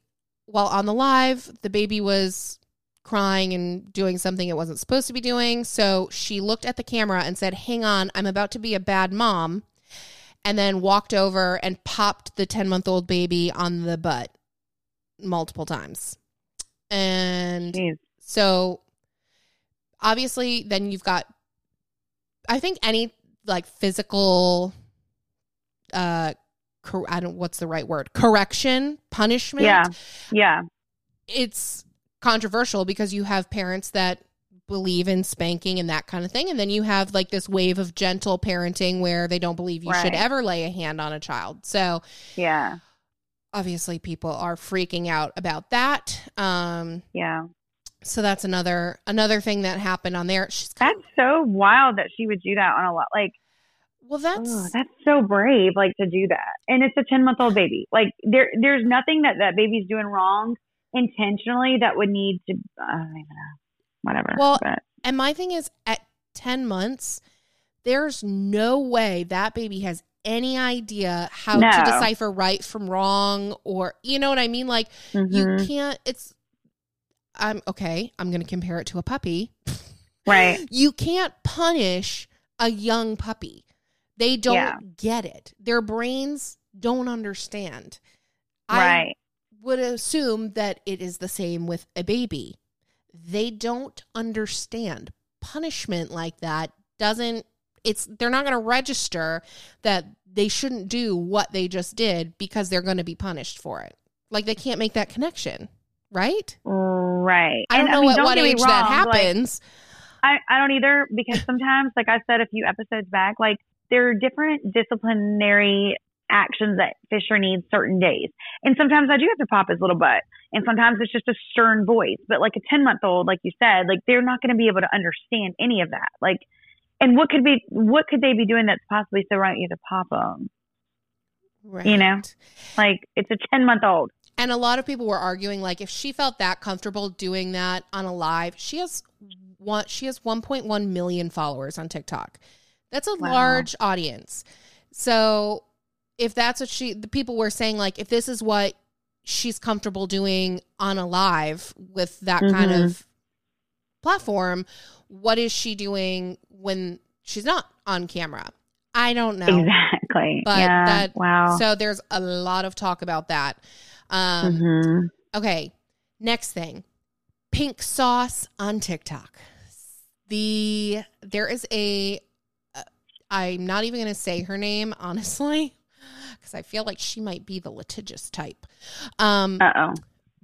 while on the live, the baby was crying and doing something it wasn't supposed to be doing. So she looked at the camera and said, Hang on, I'm about to be a bad mom. And then walked over and popped the 10 month old baby on the butt multiple times. And Jeez. so obviously then you've got I think any like physical uh cor- I don't what's the right word? correction, punishment. Yeah. Yeah. It's controversial because you have parents that believe in spanking and that kind of thing and then you have like this wave of gentle parenting where they don't believe you should ever lay a hand on a child. So Yeah. obviously people are freaking out about that. Um Yeah. so that's another another thing that happened on there. She's That's so wild that she would do that on a lot. Like, well that's oh, that's so brave, like to do that. And it's a 10 month old baby. Like, there, there's nothing that that baby's doing wrong intentionally that would need to, I don't even know. Whatever. Well, but, And my thing is, at 10 months, there's no way that baby has any idea how No. to decipher right from wrong or you know what I mean? Like you Mhm. can't it's I'm okay, I'm going to compare it to a puppy. Right. You can't punish a young puppy. They don't Yeah. get it. Their brains don't understand. I Right. would assume that it is the same with a baby. They don't understand. Punishment like that doesn't it's they're not going to register that they shouldn't do what they just did because they're going to be punished for it. Like they can't make that connection, right? Right. I don't And, know mean, at don't what age that wrong, like, happens. I, I don't either because sometimes, like I said a few episodes back, like there are different disciplinary actions that Fisher needs certain days. And sometimes I do have to pop his little butt. And sometimes it's just a stern voice. But like a 10 month old, like you said, like they're not going to be able to understand any of that. Like, and what could be, what could they be doing that's possibly so wrong you have to pop them? Right. You know? Like it's a 10 month old. And a lot of people were arguing like if she felt that comfortable doing that on a live, she has one she has 1.1 million followers on TikTok. That's a Wow. large audience. So if that's what she the people were saying like if this is what she's comfortable doing on a live with that kind Mhm. of platform, what is she doing when she's not on camera? I don't know. Exactly. But yeah. that- wow. So there's a lot of talk about that. Um hmm Okay, next thing. Pink sauce on TikTok. The there is a I'm not even going to say her name honestly cuz I feel like she might be the litigious type. Um Uh oh.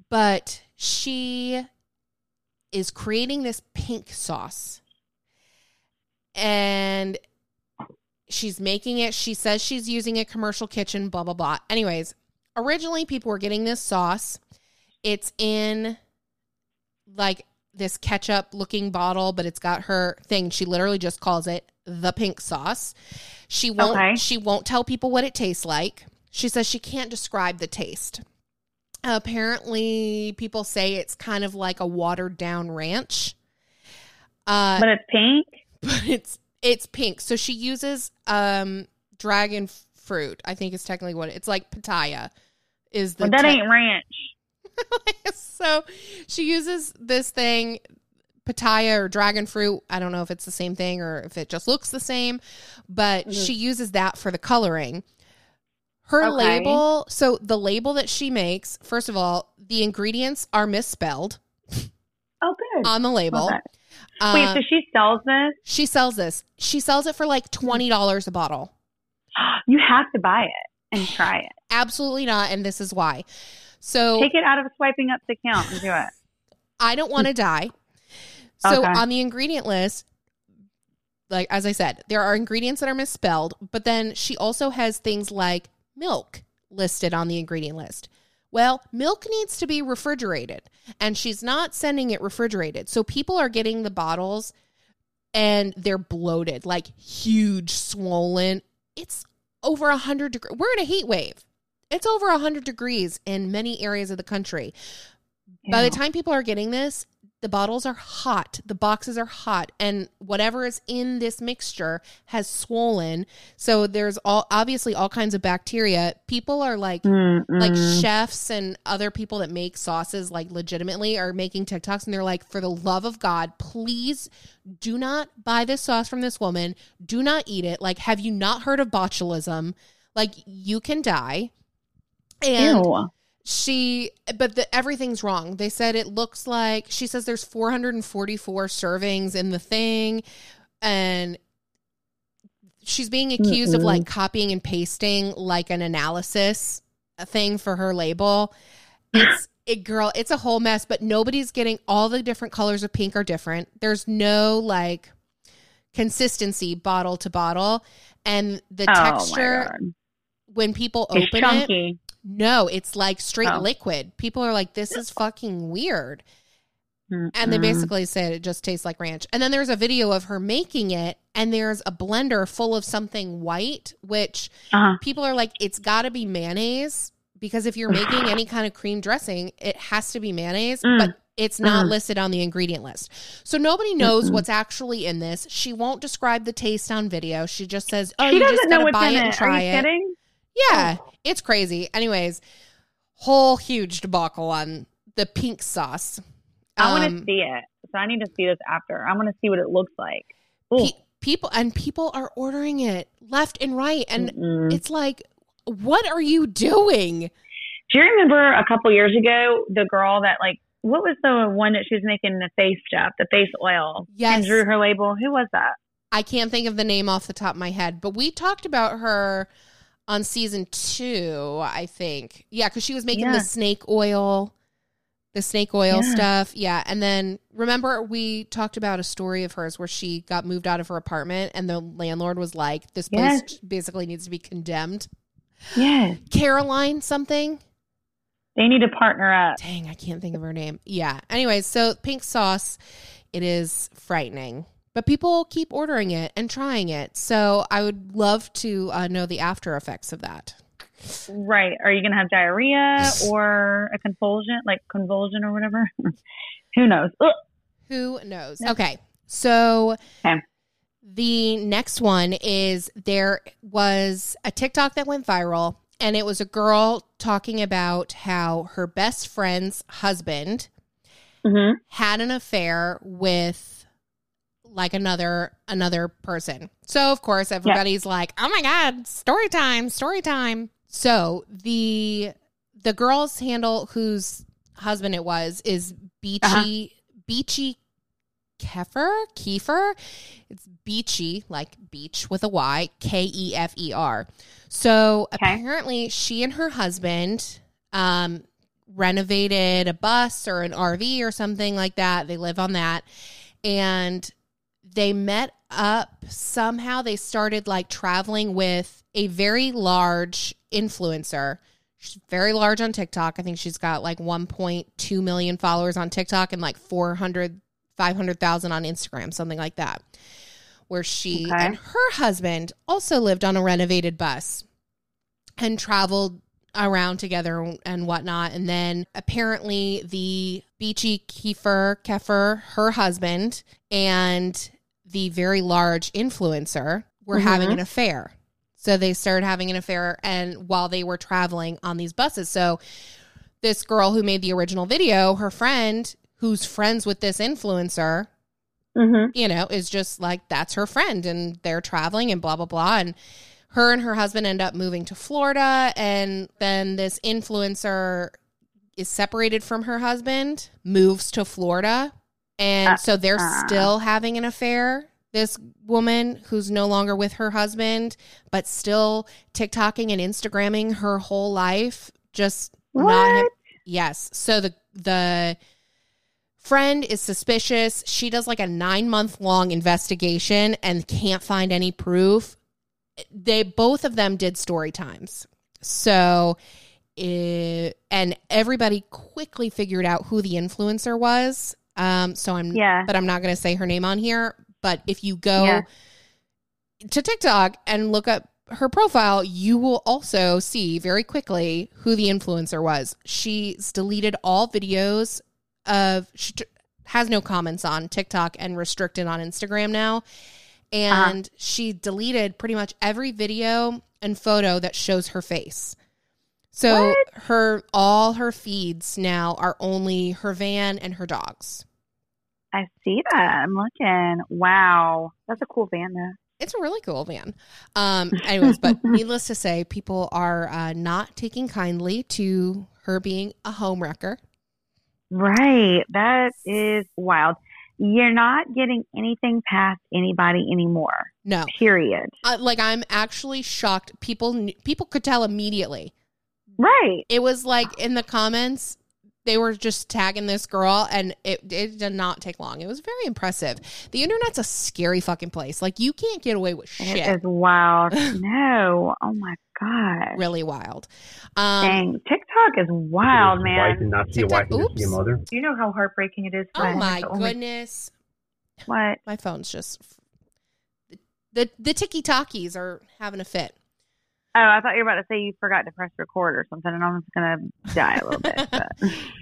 but she is creating this pink sauce and she's making it she says she's using a commercial kitchen blah blah blah anyways originally people were getting this sauce it's in like this ketchup looking bottle but it's got her thing she literally just calls it the pink sauce she won't Okay. she won't tell people what it tastes like she says she can't describe the taste apparently people say it's kind of like a watered down ranch uh But it's pink. but it's it's pink so she uses um dragon fruit i think is technically what it- it's like pitaya is the But that te- ain't ranch. so she uses this thing pitaya or dragon fruit i don't know if it's the same thing or if it just looks the same but Mhm. she uses that for the coloring her Okay. label so the label that she makes first of all the ingredients are misspelled Oh, good. on the label Okay. Uh, Wait, so she sells this? she sells this she sells it for like $20 a bottle You have to buy it and try it. absolutely not and this is why so Take it out of swiping up the account and do it. I don't want to die. So Okay. on the ingredient list, like as I said, there are ingredients that are misspelled, but then she also has things like milk listed on the ingredient list. Well, milk needs to be refrigerated, and she's not sending it refrigerated. So people are getting the bottles and they're bloated, like huge, swollen. It's over a 100 degrees. We're in a heat wave. It's over a 100 degrees in many areas of the country. By the time people are getting this, the bottles are hot, the boxes are hot, and whatever is in this mixture has swollen. So there's all obviously all kinds of bacteria. People are like Mm-mm. like chefs and other people that make sauces like legitimately are making TikToks and they're like for the love of god please do not buy this sauce from this woman do not eat it like have you not heard of botulism like you can die and Ew. She but the, everything's wrong. They said it looks like she says there's 444 servings in the thing and she's being accused of Mm-mm. like copying and pasting like an analysis thing for her label. It's it girl it's a whole mess but nobody's getting all the different colors of pink are different. There's no like consistency bottle to bottle. And the oh texture when people open it. No, it's like straight Oh. liquid. People are like, this is fucking weird. And they basically said it just tastes like ranch. And then there's a video of her making it, and there's a blender full of something white, which Uh-huh. people are like, it's got to be mayonnaise. Because if you're making any kind of cream dressing, it has to be mayonnaise. Mm. But It's not listed on the ingredient list. So nobody knows Mm-mm. what's actually in this. She won't describe the taste on video. She just says, "Oh, she you just know what's buy in it and it. Are try you it." kidding? Yeah, it's crazy. Anyways, whole huge debacle on the pink sauce. I want to Um, see it. So I need to see this after. I want to see what it looks like. Pe- people and people are ordering it left and right, and Mm-mm. it's like, what are you doing? Do you remember a couple years ago the girl that like what was the one that she was making the face stuff, the face oil, Yes. and drew her label? Who was that? I can't think of the name off the top of my head, but we talked about her on season two, I think. Yeah, because she was making Yeah. the snake oil, the snake oil Yeah. stuff. Yeah. And then remember, we talked about a story of hers where she got moved out of her apartment and the landlord was like, this place Yes. basically needs to be condemned. Yeah. Caroline something. they need to partner up. Dang, I can't think of her name. Yeah. Anyways, so pink sauce, it is frightening, but people keep ordering it and trying it. So I would love to uh, know the after effects of that. Right? Are you gonna have diarrhea or a convulsion, like convulsion or whatever? Who knows? Ugh. Who knows? Okay. So Okay. the next one is there was a TikTok that went viral, and it was a girl talking about how her best friend's husband Mhm. had an affair with like another another person. So of course everybody's like, "Oh my god, story time, story time." So the the girl's handle whose husband it was is Beachy Uh-huh. Beachy Keffer Kiefer. It's Beachy like beach with a Y K E F E R. So Okay. apparently she and her husband um renovated a bus or an RV or something like that. They live on that. And they met up somehow. They started like traveling with a very large influencer. She's very large on TikTok. I think she's got like 1.2 million followers on TikTok and like 400, 500,000 on Instagram, something like that. Where she Okay. and her husband also lived on a renovated bus and traveled around together and whatnot. And then apparently the Beachy Kiefer, Keffer, her husband, and the very large influencer were Mhm. having an affair. So they started having an affair and while they were traveling on these buses. So this girl who made the original video, her friend who's friends with this influencer, Mhm. you know, is just like that's her friend and they're traveling and blah blah blah and her and her husband end up moving to Florida and then this influencer is separated from her husband, moves to Florida and Uh, so they're uh. still having an affair. This woman who's no longer with her husband but still TikToking and Instagramming her whole life just not him. Yes. So the the friend is suspicious. She does like a 9 month long investigation and can't find any proof. They both of them did story times. So it, and everybody quickly figured out who the influencer was. Um so I'm Yeah. but I'm not going to say her name on here, but if you go Yeah. to TikTok and look up her profile, you will also see very quickly who the influencer was. She's deleted all videos of she has no comments on TikTok and restricted on Instagram now. And she deleted pretty much every video and photo that shows her face. So What? her all her feeds now are only her van and her dogs. I see that. I'm looking. Wow, that's a cool van though. It's a really cool van. Um, anyways, but needless to say, people are uh, not taking kindly to her being a home wrecker. Right. That is wild. You're not getting anything past anybody anymore. No, Period. uh, like I'm actually shocked. People people could tell immediately. Right. It was like in the comments, they were just tagging this girl, and it it did not take long. It was very impressive. The internet's a scary fucking place. Like you can't get away with shit. is wild. no. Oh my god. Really wild. Um, Dang. TikTok is wild, To be wife and man. not to be a TikTok- wife and just oops. mother. Do you know how heartbreaking it is? oh my the only- goodness. What? My phone's just the the ticky talkies are having a fit. Oh, I thought you were about to say you forgot to press record or something, and I'm just gonna die a little bit. But.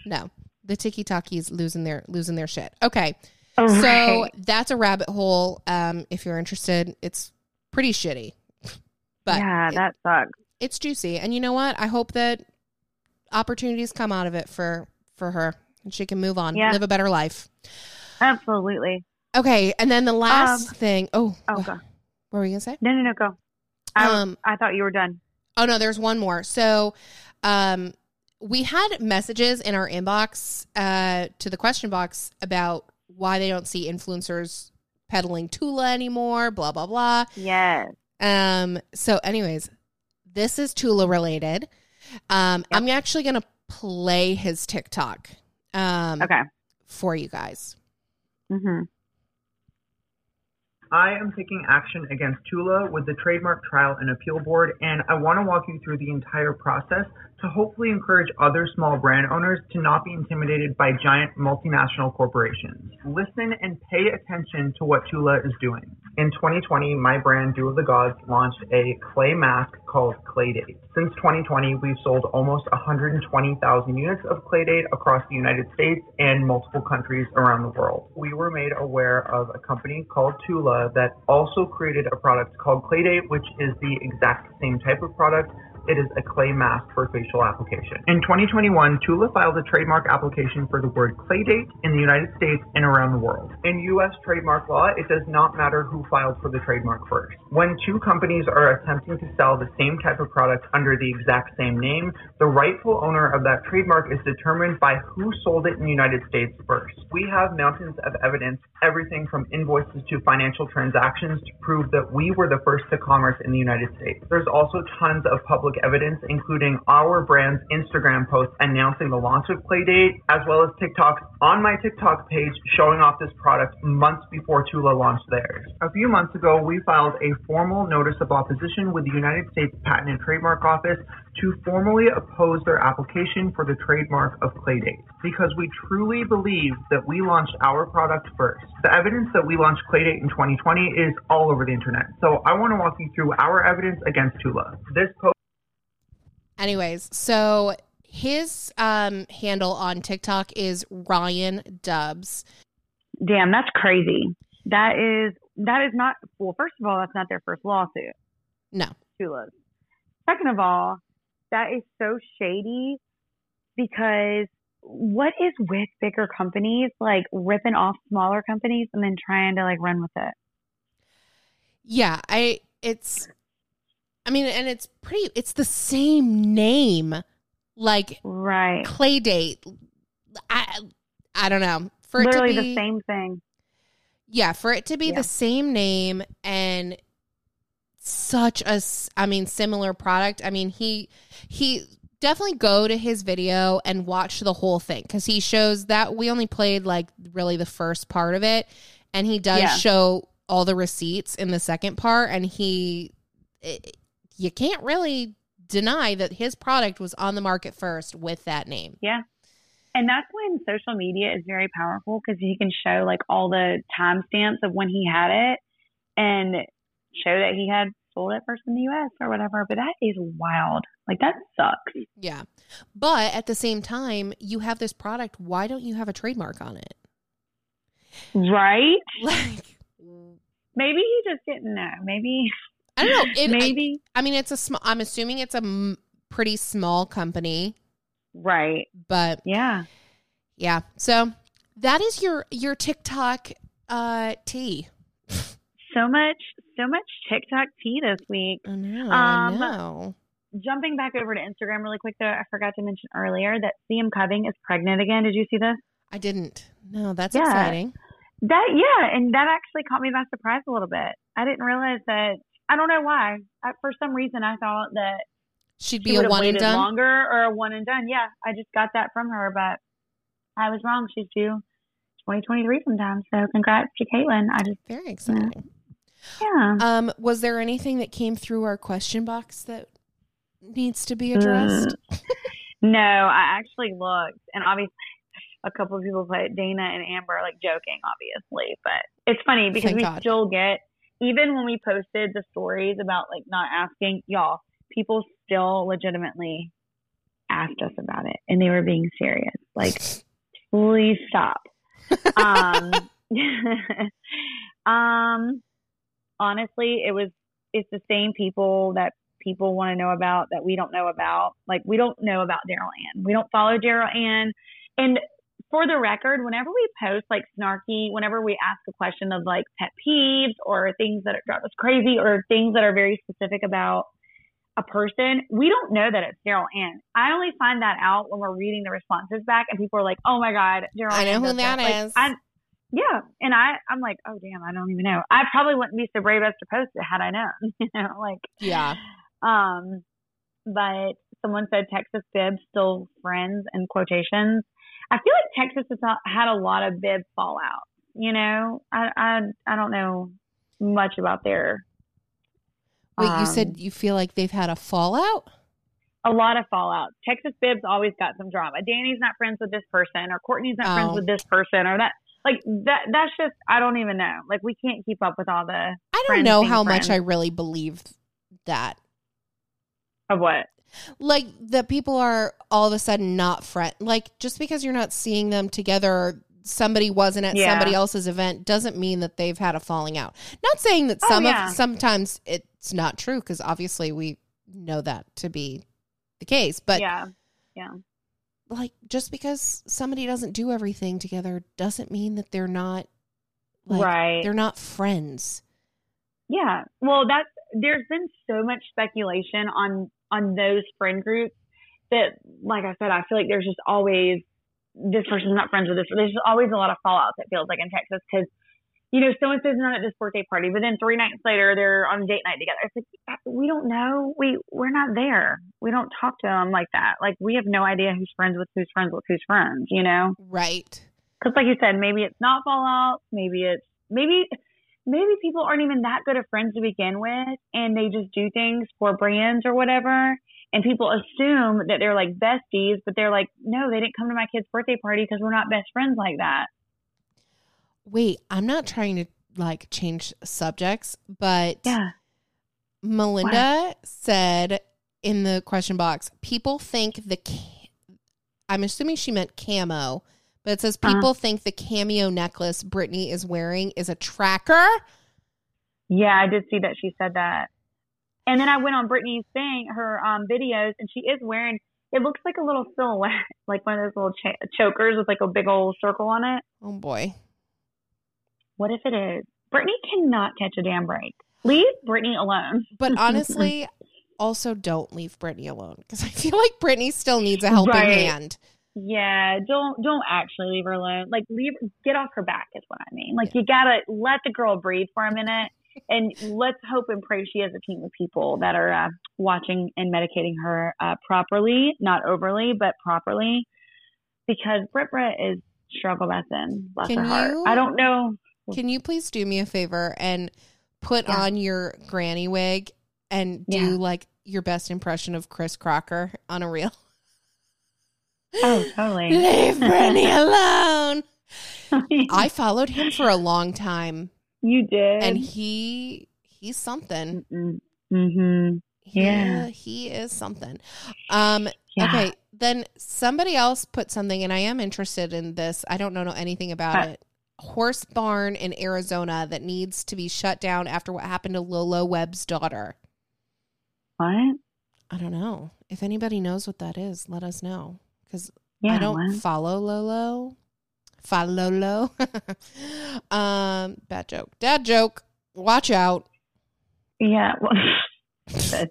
No, the Tiki Takis losing their losing their shit. Okay. Oh, So right. that's a rabbit hole. Um, if you're interested, it's pretty shitty. But yeah, it- that sucks. it's juicy. And you know what? I hope that opportunities come out of it for for her and she can move on, Yeah. live a better life. Absolutely. Okay, and then the last thing. Oh, Oh, God. what were we gonna say? No, no, no, go. I, Um, I thought you were done. Oh no, there's one more. So, um, we had messages in our inbox uh, to the question box about why they don't see influencers peddling Tula anymore. Blah blah blah. Yes. Um. So, anyways, this is Tula related. Um, I'm actually gonna play his TikTok. Um, Okay. for you guys. Mm hmm I am taking action against Tula with the Trademark Trial and Appeal Board, and I want to walk you through the entire process to hopefully encourage other small brand owners to not be intimidated by giant multinational corporations. Listen and pay attention to what Tula is doing. In 2020, my brand Dew of the Gods launched a clay mask called Claydate. Since 2020, we've sold almost 120,000 units of Claydate across the United States and multiple countries around the world. We were made aware of a company called Tula that also created a product called Claydate, which is the exact same type of product. It is a clay mask for facial application. In 2021, Tula filed a trademark application for the word Claydate in the United States and around the world. In U.S. trademark law, it does not matter who filed for the trademark first. When two companies are attempting to sell the same type of product under the exact same name, the rightful owner of that trademark is determined by who sold it in the United States first. We have mountains of evidence, everything from invoices to financial transactions to prove that we were the first to commerce in the United States. There's also tons of public evidence, including our brand's Instagram post announcing the launch of Claydate, as well as TikToks on my TikTok page showing off this product months before Tula launched theirs. A few months ago, we filed a formal notice of opposition with the United States Patent and Trademark Office to formally oppose their application for the trademark of Claydate because we truly believe that we launched our product first. The evidence that we launched Claydate in 2020 is all over the internet. So I want to walk you through our evidence against Tula. This post Anyways, so his um, handle on TikTok is Ryan Dubs. Damn, that's crazy. That is that is not well. First of all, that's not their first lawsuit. No. Tula's. Second of all, that is so shady because what is with bigger companies like ripping off smaller companies and then trying to like run with it? Yeah, I it's I mean, and it's pretty it's the same name. Like Right. Clay Date. I I don't know. For it Literally to be the same thing. Yeah, for it to be Yeah. the same name and such a, I mean similar product. I mean, he he definitely go to his video and watch the whole thing cuz he shows that we only played like really the first part of it and he does Yeah. show all the receipts in the second part and he it, you can't really deny that his product was on the market first with that name. Yeah. And that's when social media is very powerful because you can show like all the timestamps of when he had it and show that he had sold it first in the US or whatever. But that is wild. Like that sucks. Yeah. But at the same time, you have this product, why don't you have a trademark on it? Right? Like Maybe he just didn't know. Maybe, I don't know. It, I- maybe. I, mean, it's a small. I'm assuming it's a m- pretty small company, right. but Yeah. yeah. So that is your your TikTok uh tea. So much, so much TikTok tea this week. I know. Um, I know. Jumping back over to Instagram really quick though, I forgot to mention earlier that CM Coving is pregnant again. Did you see this? I didn't. No, that's Yeah. exciting. That yeah, and that actually caught me by surprise a little bit. I didn't realize that. I don't know why. I, for some reason, I thought that She'd be would a one and done. longer or a one and done. Yeah, I just got that from her, but I was wrong. She's due 2023 sometime. So congrats to Caitlin. I just Very exciting. yeah. Um, was there anything that came through our question box that needs to be addressed? No, I actually looked, and obviously, a couple of people put Dana and Amber like joking, obviously, but it's funny because Thank we God. still get even when we posted the stories about like not asking y'all, people still legitimately asked us about it, and they were being serious, like Please stop. um, um, honestly, it was it's the same people that people want to know about that we don't know about. Like we don't know about Daryl Ann. We don't follow Daryl Ann. And for the record, whenever we post like snarky, whenever we ask a question of like pet peeves or things that drive us crazy or things that are very specific about a person, we don't know that it's Daryl Ann. I only find that out when we're reading the responses back and people are like, "Oh my god, Daryl." I know who that Like, is. I, yeah, and I, I'm like, oh damn, I don't even know. I probably wouldn't be so brave as to post it had I known. you know, like, Yeah. um, but someone said Texas Bib still friends in quotations. I feel like Texas has had a lot of bib fallout. You know, I, I, I don't know much about their. Wait, you um, said you feel like they've had a fallout? a lot of fallout. Texas Bibs always got some drama. Danny's not friends with this person, or Courtney's not friends Oh. with this person, or that. Like that. That's just I don't even know. Like we can't keep up with all the I don't know how much I really believe that. of what. Like that people are all of a sudden not friend. Like just because you're not seeing them together, somebody wasn't at Yeah. somebody else's event doesn't mean that they've had a falling out. Not saying that Oh, some yeah. of sometimes it's not true because obviously we know that to be the case, but yeah, yeah, like just because somebody doesn't do everything together doesn't mean that they're not like right. they're not friends. Yeah. Well, that's there's been so much speculation on on those friend groups that, like I said, I feel like there's just always this person's not friends with this. There's just always a lot of fallout. It feels like in Texas because you know so and so's not at this birthday party, but then three nights later they're on a date night together. It's like we don't know. We we're not there. We don't talk to them like that. Like we have no idea who's friends with who's friends with who's friends. You know. Right. Because, like you said, maybe it's not fallout. Maybe it's maybe maybe people aren't even that good of friends to begin with, and they just do things for brands or whatever. And people assume that they're like besties, but they're like, no, they didn't come to my kid's birthday party because we're not best friends like that. Wait, I'm not trying to like change subjects, but Yeah. Melinda said in the question box, people think the I'm assuming she meant camo, but it says Uh-huh. people think the cameo necklace Brittany is wearing is a tracker. Yeah, I did see that she said that. And then I went on Brittany's thing, her um, videos, and she is wearing. It looks like a little silhouette, like one of those little ch- chokers with like a big old circle on it. Oh boy. What if it is? Brittany cannot catch a damn break. Leave Brittany alone. But honestly, also don't leave Brittany alone because I feel like Brittany still needs a helping Right. hand. Yeah, don't don't actually leave her alone. Like leave get off her back is what I mean. Like you gotta let the girl breathe for a minute and let's hope and pray she has a team of people that are uh, watching and medicating her uh, properly, not overly, but properly. Because Britt Britt is struggle messing. Bless Can her heart. you- I don't know. Can you please do me a favor and put Yeah. on your granny wig and do Yeah. like your best impression of Chris Crocker on a reel? Oh, totally. Leave Brittany alone. I followed him for a long time you did. and he he's something. Mm-hmm. He, Yeah. he is something. Um Yeah. okay, then somebody else put something and I am interested in this. I don't know anything about Huh. it. Horse barn in Arizona that needs to be shut down after what happened to Lolo Webb's daughter. What? I don't know. If anybody knows what that is, let us know. Because Yeah. I don't follow Lolo. Follow Lolo. um, bad joke. Dad joke. Watch out. Yeah. Well, um,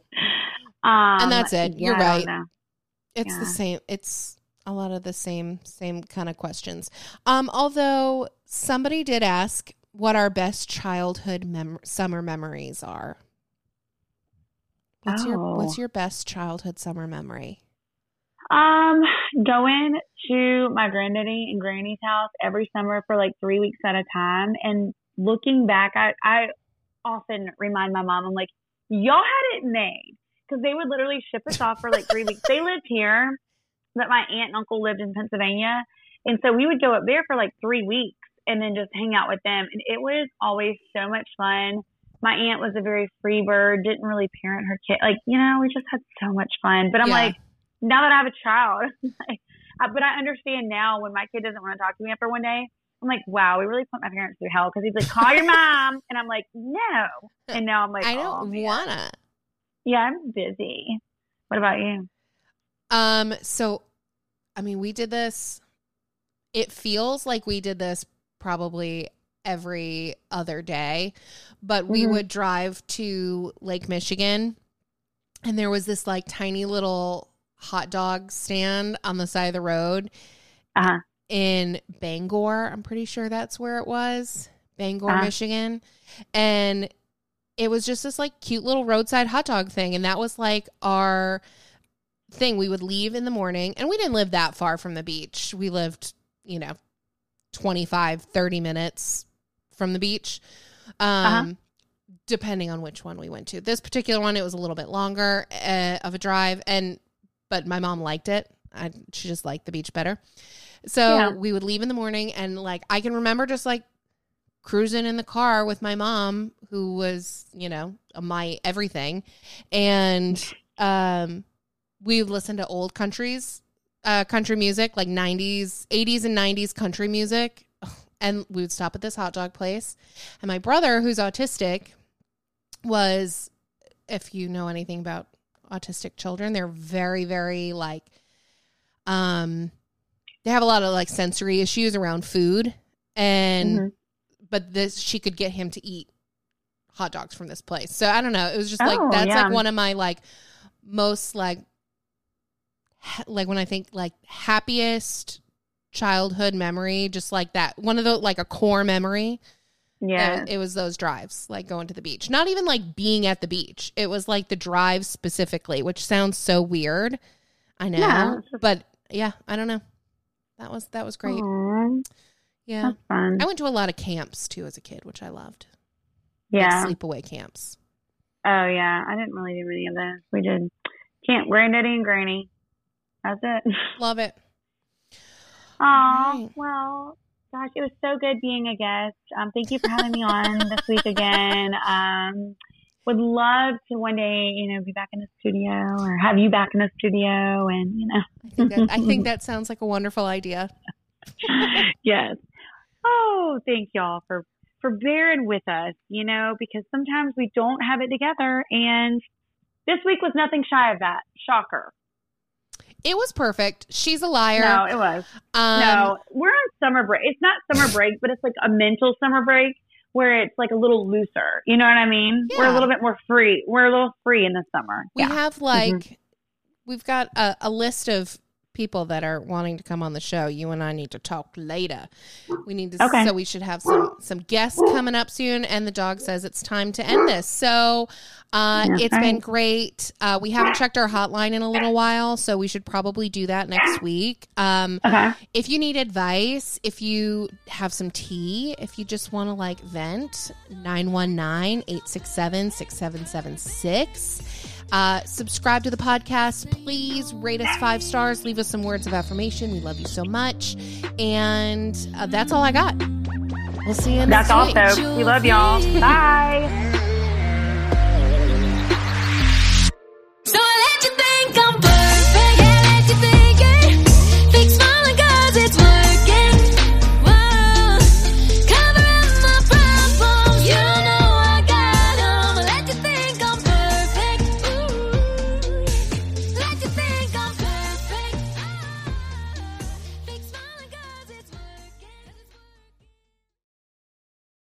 And that's it. You're yeah, right. It's the same. It's a lot of the same same kind of questions. Um, although somebody did ask what our best childhood mem- summer memories are. What's your What's Oh. your best childhood summer memory? Um, going to my granddaddy and granny's house every summer for like three weeks at a time, and looking back, I I often remind my mom, I'm like, y'all had it made because they would literally ship us off for like three weeks. They lived here, but my aunt and uncle lived in Pennsylvania, and so we would go up there for like three weeks and then just hang out with them, and it was always so much fun. My aunt was a very free bird, didn't really parent her kid. Like, you know, we just had so much fun. But I'm Yeah. like, now that I have a child, uh, but I understand now when my kid doesn't want to talk to me after one day. I'm like, wow, we really put my parents through hell because he's like, call your mom, and I'm like, no, and now I'm like, I don't oh, wanna. Yeah, I'm busy. What about you? Um, so I mean, we did this. It feels like we did this probably every other day, but we Mhm. would drive to Lake Michigan and there was this like tiny little hot dog stand on the side of the road Uh huh. in Bangor. I'm pretty sure that's where it was. Bangor, Uh-huh. Michigan. And it was just this like cute little roadside hot dog thing. And that was like our thing. We would leave in the morning and we didn't live that far from the beach. We lived, you know, 25, 30 minutes from the beach. Um, Uh-huh. depending on which one we went to. This particular one, it was a little bit longer uh, of a drive, and but my mom liked it. I, she just liked the beach better. So Yeah. we would leave in the morning, and like I can remember just like cruising in the car with my mom, who was you know my everything, and um, we listened to old countries, uh, country music like '90s, '80s, and '90s country music. And we would stop at this hot dog place. And my brother, who's autistic, was, if you know anything about autistic children, they're very, very like, um, they have a lot of like sensory issues around food. And, Mhm. but this, she could get him to eat hot dogs from this place. So I don't know. It was just like, Oh, that's yeah. like one of my like most like, ha- like when I think like happiest childhood memory, just like that, one of the like a core memory. Yeah. It, it was those drives, like going to the beach. Not even like being at the beach. It was like the drive specifically, which sounds so weird. I know, Yeah, but yeah, I don't know. That was that was great. Aw, Yeah. I went to a lot of camps too as a kid, which I loved. Like yeah. sleepaway camps. Oh yeah. I didn't really do any of those. We did Camp Granddaddy and Granny. That's it. Love it. Oh right. well, gosh, it was so good being a guest. Um, thank you for having me on this week again. Um, would love to one day, you know, be back in the studio or have you back in the studio, and you know, I think that, I think that sounds like a wonderful idea. yes. Oh, thank y'all for for bearing with us. You know, because sometimes we don't have it together, and this week was nothing shy of that. Shocker. It was perfect. She's a liar. No, it was. Um, no, we're on summer break. It's not summer break, but it's like a mental summer break where it's like a little looser. You know what I mean? We're a little bit more free. We're a little free in the summer. We yeah. Mm-hmm. have like we've got a, a list of people that are wanting to come on the show. You and I need to talk later. We need to Okay. so we should have some some guests coming up soon and the dog says it's time to end this. So uh That's it's been great. Uh we haven't checked our hotline in a little while, so we should probably do that next week. Um okay. if you need advice, if you have some tea, if you just want to like vent, 919 867 6776. Uh, subscribe to the podcast. Please rate us five stars. Leave us some words of affirmation. We love you so much. And uh, that's all I got. We'll see you next That's all, folks. We love y'all. Bye.